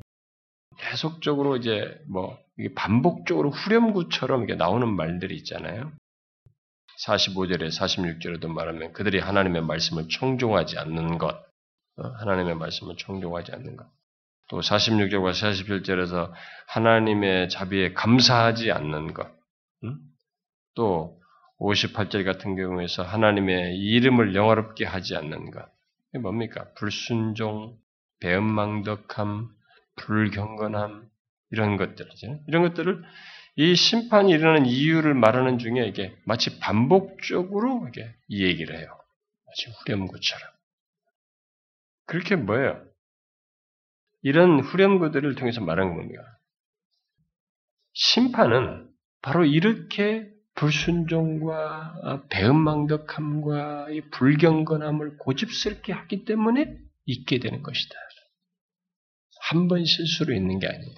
계속적으로 이제 뭐 반복적으로 후렴구처럼 이게 나오는 말들이 있잖아요. 45절에 46절에도 말하면 그들이 하나님의 말씀을 청종하지 않는 것, 어, 하나님의 말씀을 청종하지 않는 것. 또 46절과 47절에서 하나님의 자비에 감사하지 않는 것. 또 58절 같은 경우에서 하나님의 이름을 영화롭게 하지 않는 것. 이게 뭡니까? 불순종, 배은망덕함, 불경건함 이런 것들이죠. 이런 것들을 이 심판이 일어나는 이유를 말하는 중에 이게 마치 반복적으로 이게 이 얘기를 해요. 마치 후렴구처럼. 그렇게 뭐예요? 이런 후렴구들을 통해서 말하는 겁니다. 심판은 바로 이렇게 불순종과 배은망덕함과 불경건함을 고집스럽게 하기 때문에 있게 되는 것이다. 한 번 실수로 있는 게 아니에요.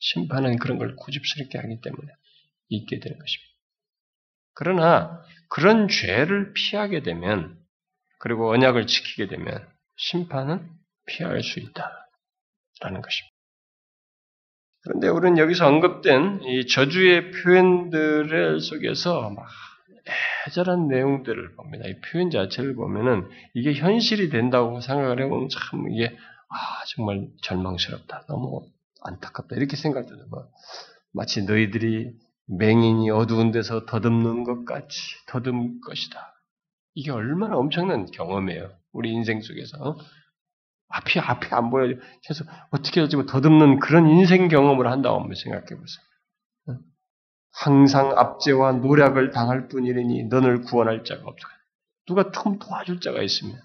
심판은 그런 걸 고집스럽게 하기 때문에 있게 되는 것입니다. 그러나 그런 죄를 피하게 되면 그리고 언약을 지키게 되면 심판은 피할 수 있다라는 것입니다. 그런데 우리는 여기서 언급된 이 저주의 표현들 속에서 막 애절한 내용들을 봅니다. 이 표현 자체를 보면은 이게 현실이 된다고 생각을 해보면 참 이게 아 정말 절망스럽다. 너무 안타깝다. 이렇게 생각되는 뭐 마치 너희들이 맹인이 어두운 데서 더듬는 것 같이 더듬을 것이다. 이게 얼마나 엄청난 경험이에요. 우리 인생 속에서. 앞이 앞이 안 보여. 그래서 어떻게 해가지고 더듬는 그런 인생 경험을 한다고 한번 생각해 보세요. 항상 압제와 노력을 당할 뿐이니 너를 구원할 자가 없다. 누가 좀 도와줄 자가 있으면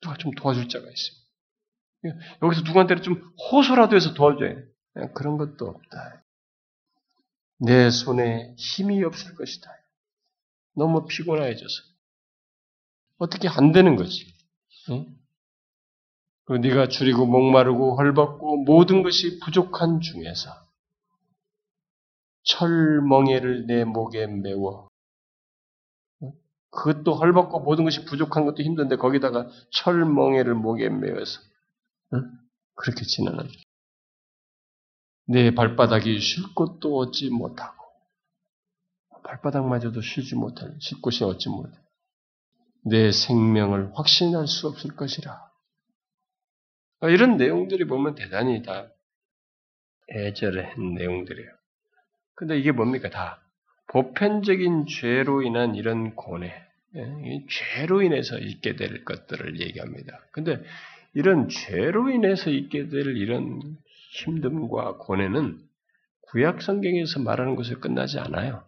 누가 좀 도와줄 자가 있으면 여기서 누구한테 좀 호소라도 해서 도와줘야 돼. 그런 것도 없다. 내 손에 힘이 없을 것이다. 너무 피곤해져서 어떻게 안 되는 거지. 응? 그 네가 줄이고 목마르고 헐벗고 모든 것이 부족한 중에서 철멍에를 내 목에 메워. 그것도 헐벗고 모든 것이 부족한 것도 힘든데 거기다가 철멍에를 목에 메어서 그렇게 지나는 내 발바닥이 쉴 곳도 얻지 못하고 발바닥마저도 쉬지 못할 쉴 곳이 얻지 못해. 내 생명을 확신할 수 없을 것이라. 어, 이런 내용들이 보면 대단히 다 애절한 내용들이에요. 근데 이게 뭡니까? 다 보편적인 죄로 인한 이런 고뇌, 예, 죄로 인해서 있게 될 것들을 얘기합니다. 근데 이런 죄로 인해서 있게 될 이런 힘듦과 고뇌는 구약 성경에서 말하는 것에 끝나지 않아요.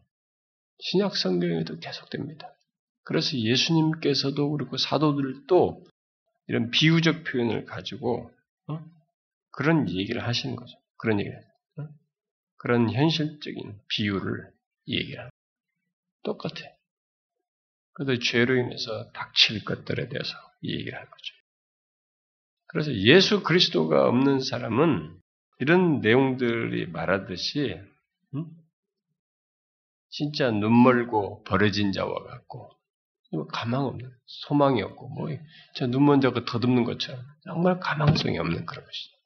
신약 성경에도 계속됩니다. 그래서 예수님께서도 그리고 사도들도 이런 비유적 표현을 가지고 어? 그런 얘기를 하시는 거죠. 그런 얘기를 어? 그런 현실적인 비유를 얘기하는 똑같아. 그래서 죄로 인해서 닥칠 것들에 대해서 얘기를 할 거죠. 그래서 예수 그리스도가 없는 사람은 이런 내용들이 말하듯이 음? 진짜 눈멀고 버려진 자와 같고 가망 없는 소망이 없고 뭐저 눈먼 자가 더듬는 것처럼 정말 가망성이 없는 그런 것이죠.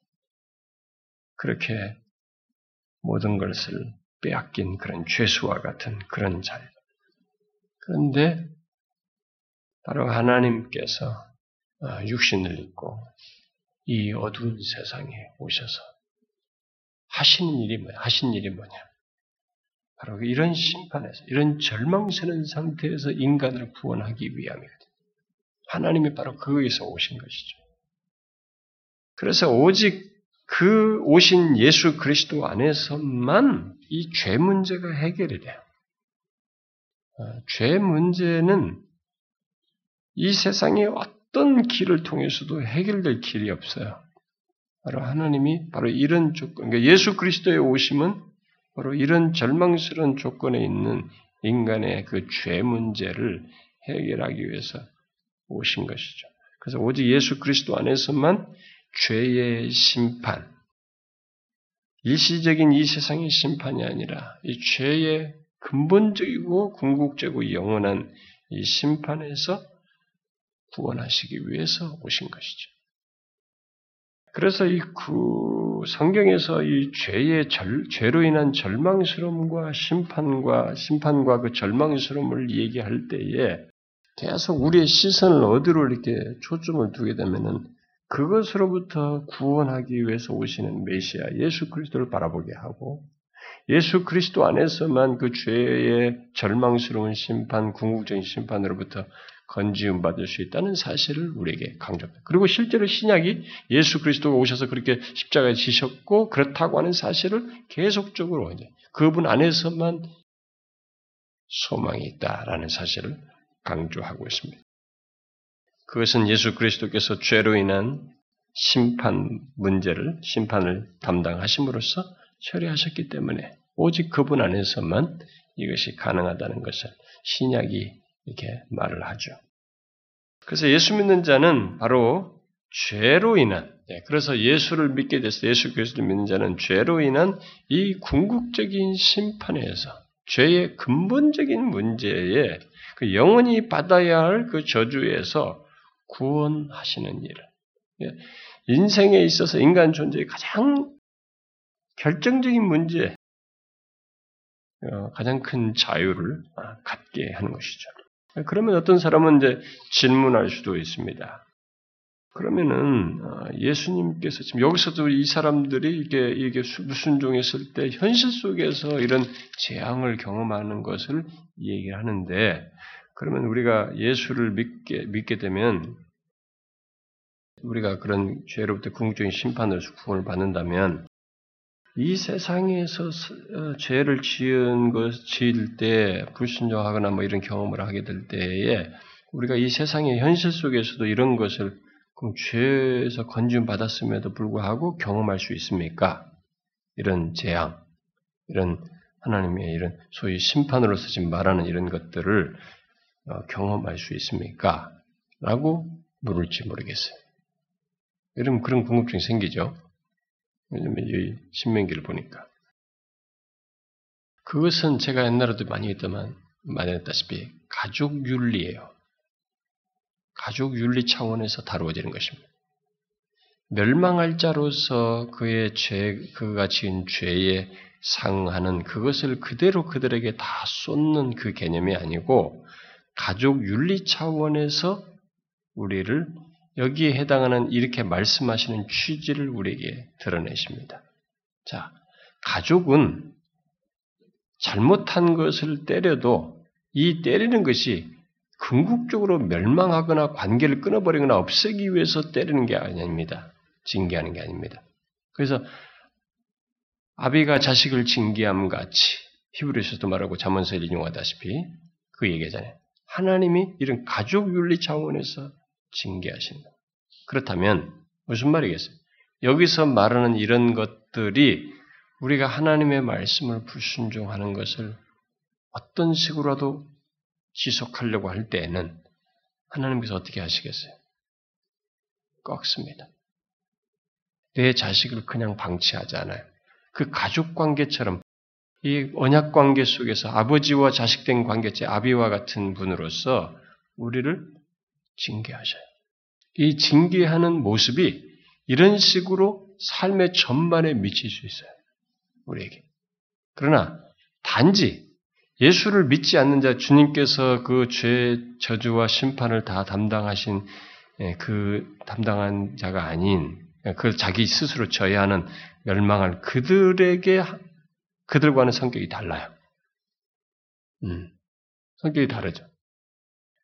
그렇게 모든 것을 빼앗긴 그런 죄수와 같은 그런 자. 그런데 바로 하나님께서 어, 육신을 입고 이 어두운 세상에 오셔서 하시는 일이 뭐냐? 하신 일이 뭐냐? 바로 이런 심판에서, 이런 절망스러운 상태에서 인간을 구원하기 위함이거든요. 하나님이 바로 거기서 오신 것이죠. 그래서 오직 그 오신 예수 그리스도 안에서만 이 죄 문제가 해결이 돼요. 어, 죄 문제는 이 세상의 어떤 길을 통해서도 해결될 길이 없어요. 바로 하나님이 바로 이런 조건, 그러니까 예수 그리스도의 오심은 바로 이런 절망스러운 조건에 있는 인간의 그 죄 문제를 해결하기 위해서 오신 것이죠. 그래서 오직 예수 그리스도 안에서만 죄의 심판, 일시적인 이 세상의 심판이 아니라 이 죄의 근본적이고 궁극적이고 영원한 이 심판에서 구원하시기 위해서 오신 것이죠. 그래서 이그 성경에서 이 죄의 절, 죄로 인한 절망스러움과 심판과 심판과 그 절망스러움을 얘기할 때에 계속 우리의 시선을 어디로 이렇게 초점을 두게 되면은 그것으로부터 구원하기 위해서 오시는 메시아 예수 그리스도를 바라보게 하고 예수 그리스도 안에서만 그 죄의 절망스러운 심판, 궁극적인 심판으로부터 건지움 받을 수 있다는 사실을 우리에게 강조합니다. 그리고 실제로 신약이 예수 그리스도가 오셔서 그렇게 십자가에 지셨고 그렇다고 하는 사실을 계속적으로 이제 그분 안에서만 소망이 있다라는 사실을 강조하고 있습니다. 그것은 예수 그리스도께서 죄로 인한 심판 문제를 심판을 담당하심으로써 처리하셨기 때문에 오직 그분 안에서만 이것이 가능하다는 것을 신약이 이렇게 말을 하죠. 그래서 예수 믿는 자는 바로 죄로 인한, 예, 그래서 예수를 믿게 돼서 예수 그리스도를 믿는 자는 죄로 인한 이 궁극적인 심판에서 죄의 근본적인 문제에 그 영원히 받아야 할 그 저주에서 구원하시는 일을 예, 인생에 있어서 인간 존재의 가장 결정적인 문제, 어, 가장 큰 자유를 아, 갖게 하는 것이죠. 그러면 어떤 사람은 이제 질문할 수도 있습니다. 그러면은 어, 예수님께서 지금 여기서도 이 사람들이 이게 이게 무순종했을 때 현실 속에서 이런 재앙을 경험하는 것을 얘기하는데 그러면 우리가 예수를 믿게 믿게 되면 우리가 그런 죄로부터 궁극적인 심판으로서 구원을 받는다면 이 세상에서 어, 죄를 지은 것, 지을 때, 불순종하거나 뭐 이런 경험을 하게 될 때에, 우리가 이 세상의 현실 속에서도 이런 것을 죄에서 건지움 받았음에도 불구하고 경험할 수 있습니까? 이런 재앙, 이런 하나님의 이런 소위 심판으로서 지금 말하는 이런 것들을 어, 경험할 수 있습니까? 라고 물을지 모르겠어요. 여러분 그런 궁금증이 생기죠? 왜냐면 이 신명기를 보니까. 그것은 제가 옛날에도 많이 했더만, 많이 했다시피 가족 윤리예요. 가족 윤리 차원에서 다루어지는 것입니다. 멸망할 자로서 그의 죄, 그가 지은 죄에 상하는 그것을 그대로 그들에게 다 쏟는 그 개념이 아니고 가족 윤리 차원에서 우리를 여기에 해당하는 이렇게 말씀하시는 취지를 우리에게 드러내십니다. 자, 가족은 잘못한 것을 때려도 이 때리는 것이 궁극적으로 멸망하거나 관계를 끊어버리거나 없애기 위해서 때리는 게 아닙니다. 징계하는 게 아닙니다. 그래서 아비가 자식을 징계함 같이 히브리서도 말하고 자문서에 인용하다시피 그 얘기잖아요. 하나님이 이런 가족 윤리 차원에서 징계하신다. 그렇다면 무슨 말이겠어요? 여기서 말하는 이런 것들이 우리가 하나님의 말씀을 불순종하는 것을 어떤 식으로라도 지속하려고 할 때에는 하나님께서 어떻게 하시겠어요? 꺾습니다. 내 자식을 그냥 방치하지 않아요. 그 가족 관계처럼 이 언약 관계 속에서 아버지와 자식된 관계체 아비와 같은 분으로서 우리를 징계하셔요. 이 징계하는 모습이 이런 식으로 삶의 전반에 미칠 수 있어요. 우리에게. 그러나 단지 예수를 믿지 않는 자 주님께서 그 죄 저주와 심판을 다 담당하신 예, 그 담당한 자가 아닌 그 자기 스스로 져야 하는 멸망할 그들에게 그들과는 성격이 달라요. 음, 성격이 다르죠.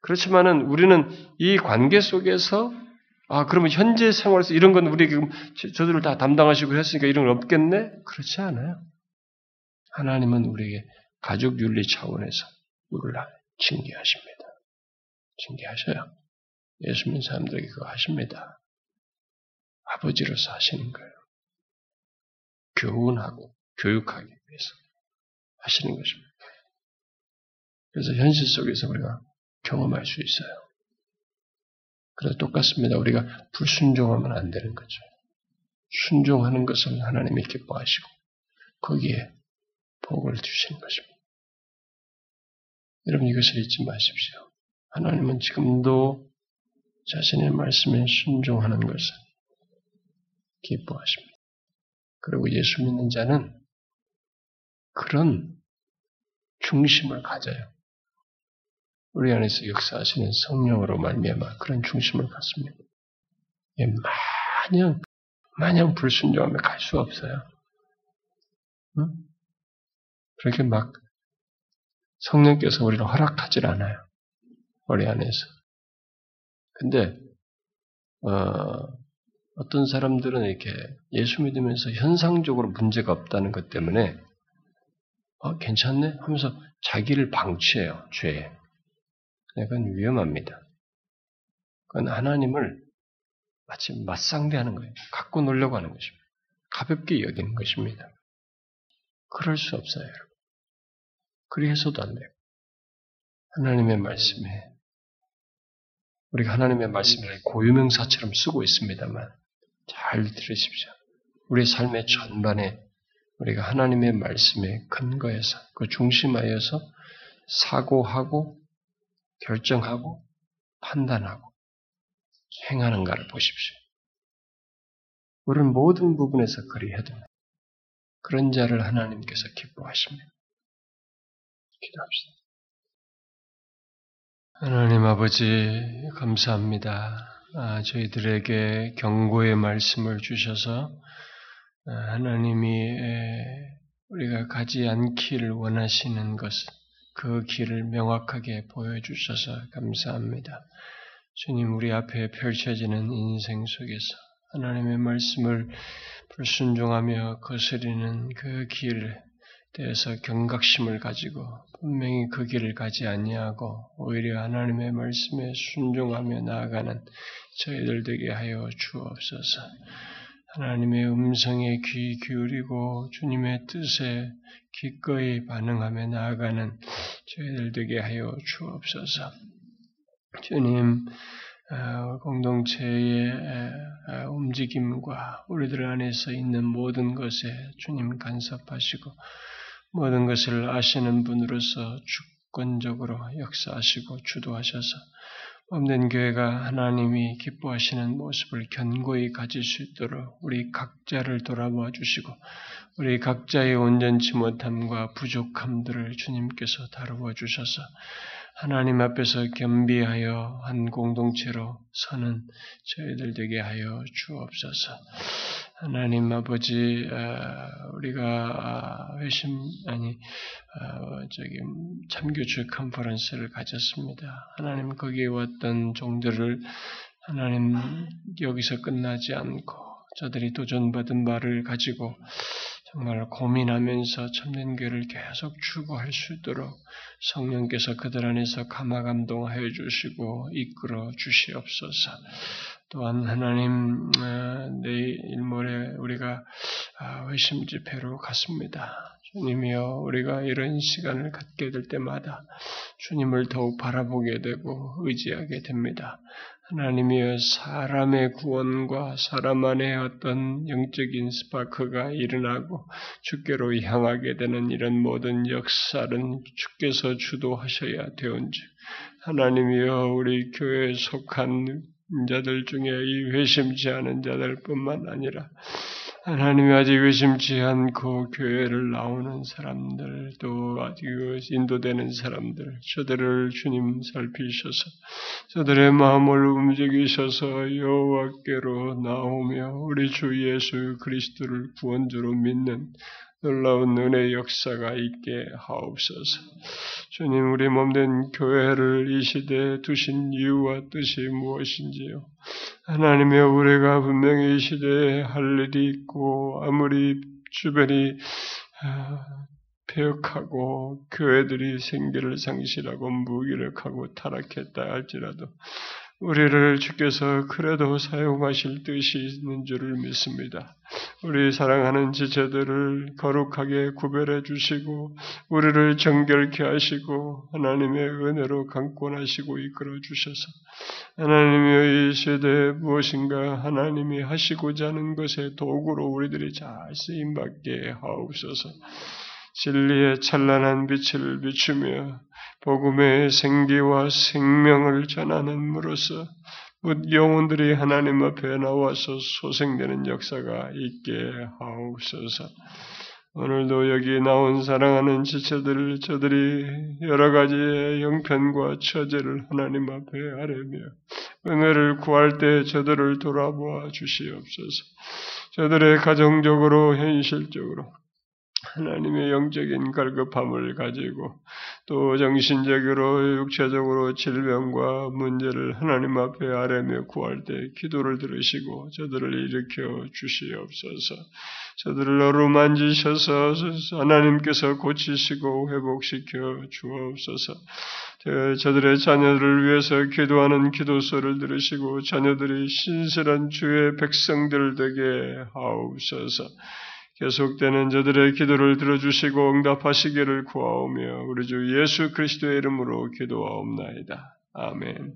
그렇지만은 우리는 이 관계 속에서 아 그러면 현재 생활에서 이런 건 우리 지금 저들을 다 담당하시고 했으니까 이런 건 없겠네? 그렇지 않아요. 하나님은 우리에게 가족 윤리 차원에서 우리를 징계하십니다. 징계하셔요. 예수 믿는 사람들에게 그거 하십니다. 아버지로서 하시는 거예요. 교훈하고 교육하기 위해서 하시는 것입니다. 그래서 현실 속에서 우리가 경험할 수 있어요. 그래서 똑같습니다. 우리가 불순종하면 안 되는 거죠. 순종하는 것을 하나님이 기뻐하시고 거기에 복을 주시는 것입니다. 여러분 이것을 잊지 마십시오. 하나님은 지금도 자신의 말씀에 순종하는 것을 기뻐하십니다. 그리고 예수 믿는 자는 그런 중심을 가져요. 우리 안에서 역사하시는 성령으로 말미암아 그런 중심을 갖습니다. 예, 마냥 마냥 불순종하면 갈수 없어요. 응? 그렇게 막 성령께서 우리를 허락하질 않아요. 우리 안에서. 근데 어, 어떤 사람들은 이렇게 예수 믿으면서 현상적으로 문제가 없다는 것 때문에 어, 괜찮네 하면서 자기를 방치해요 죄에. 그건 위험합니다. 그건 하나님을 마치 맞상대하는 거예요. 갖고 놀려고 하는 것입니다. 가볍게 여기는 것입니다. 그럴 수 없어요, 여러분. 그리해서도 안 돼요. 하나님의 말씀에 우리가 하나님의 말씀을 고유명사처럼 쓰고 있습니다만 잘 들으십시오. 우리 삶의 전반에 우리가 하나님의 말씀에 근거해서 그 중심하여서 사고하고 결정하고 판단하고 행하는가를 보십시오. 우리는 모든 부분에서 그리해도 그런 자를 하나님께서 기뻐하십니다. 기도합시다. 하나님 아버지 감사합니다. 아, 저희들에게 경고의 말씀을 주셔서 아, 하나님이 우리가 가지 않기를 원하시는 것을 그 길을 명확하게 보여주셔서 감사합니다. 주님, 우리 앞에 펼쳐지는 인생 속에서 하나님의 말씀을 불순종하며 거스리는 그 길에 대해서 경각심을 가지고 분명히 그 길을 가지 아니하고 오히려 하나님의 말씀에 순종하며 나아가는 저희들 되게 하여 주옵소서. 하나님의 음성에 귀 기울이고 주님의 뜻에 기꺼이 반응하며 나아가는 저희들 되게 하여 주옵소서. 주님, 어, 공동체의 움직임과 우리들 안에서 있는 모든 것에 주님 간섭하시고 모든 것을 아시는 분으로서 주권적으로 역사하시고 주도하셔서 없는 교회가 하나님이 기뻐하시는 모습을 견고히 가질 수 있도록 우리 각자를 돌아보아 주시고 우리 각자의 온전치 못함과 부족함들을 주님께서 다루어 주셔서 하나님 앞에서 겸비하여 한 공동체로 서는 저희들 되게 하여 주옵소서. 하나님 아버지, 어, 우리가 회심 아니 어, 저기 참교주 컨퍼런스를 가졌습니다. 하나님 거기에 왔던 종들을 하나님 여기서 끝나지 않고 저들이 도전받은 말을 가지고 정말 고민하면서 참된 교회를 계속 추구할 수 있도록 성령께서 그들 안에서 감화 감동하여 주시고 이끌어 주시옵소서. 또한 하나님 내일 모레 우리가 아, 회심 집회로 갔습니다. 주님이여 우리가 이런 시간을 갖게 될 때마다 주님을 더욱 바라보게 되고 의지하게 됩니다. 하나님이여 사람의 구원과 사람 안에 어떤 영적인 스파크가 일어나고 주께로 향하게 되는 이런 모든 역사는 주께서 주도하셔야 되온즉 하나님이여 우리 교회에 속한 자들 중에 이 회심치 않은 자들뿐만 아니라 하나님이 아직 의심치 않고 교회를 나오는 사람들, 또 아직 인도되는 사람들, 저들을 주님 살피셔서, 저들의 마음을 움직이셔서 여호와께로 나오며 우리 주 예수 그리스도를 구원주로 믿는 놀라운 은혜 역사가 있게 하옵소서. 주님, 우리 몸된 교회를 이 시대에 두신 이유와 뜻이 무엇인지요? 하나님의 우리가 분명히 이 시대에 할 일이 있고, 아무리 주변이 아, 폐역하고 교회들이 생계를 상실하고 무기력하고 타락했다 할지라도 우리를 주께서 그래도 사용하실 뜻이 있는 줄을 믿습니다. 우리 사랑하는 지체들을 거룩하게 구별해 주시고 우리를 정결케 하시고 하나님의 은혜로 강권하시고 이끌어 주셔서 하나님의 이 시대에 무엇인가 하나님이 하시고자 하는 것의 도구로 우리들이 잘 쓰임 받게 하옵소서. 진리의 찬란한 빛을 비추며 복음의 생기와 생명을 전하는으로써 영혼들이 하나님 앞에 나와서 소생되는 역사가 있게 하옵소서. 오늘도 여기 나온 사랑하는 지체들, 저들이 여러 가지의 형편과 처제를 하나님 앞에 아뢰며 은혜를 구할 때 저들을 돌아보아 주시옵소서. 저들의 가정적으로, 현실적으로, 하나님의 영적인 갈급함을 가지고 또 정신적으로 육체적으로 질병과 문제를 하나님 앞에 아뢰며 구할 때 기도를 들으시고 저들을 일으켜 주시옵소서. 저들을 어루만지셔서 하나님께서 고치시고 회복시켜 주옵소서. 저들의 자녀들을 위해서 기도하는 기도소를 들으시고 자녀들이 신실한 주의 백성들 되게 하옵소서. 계속되는 저들의 기도를 들어주시고 응답하시기를 구하오며 우리 주 예수 그리스도의 이름으로 기도하옵나이다. 아멘.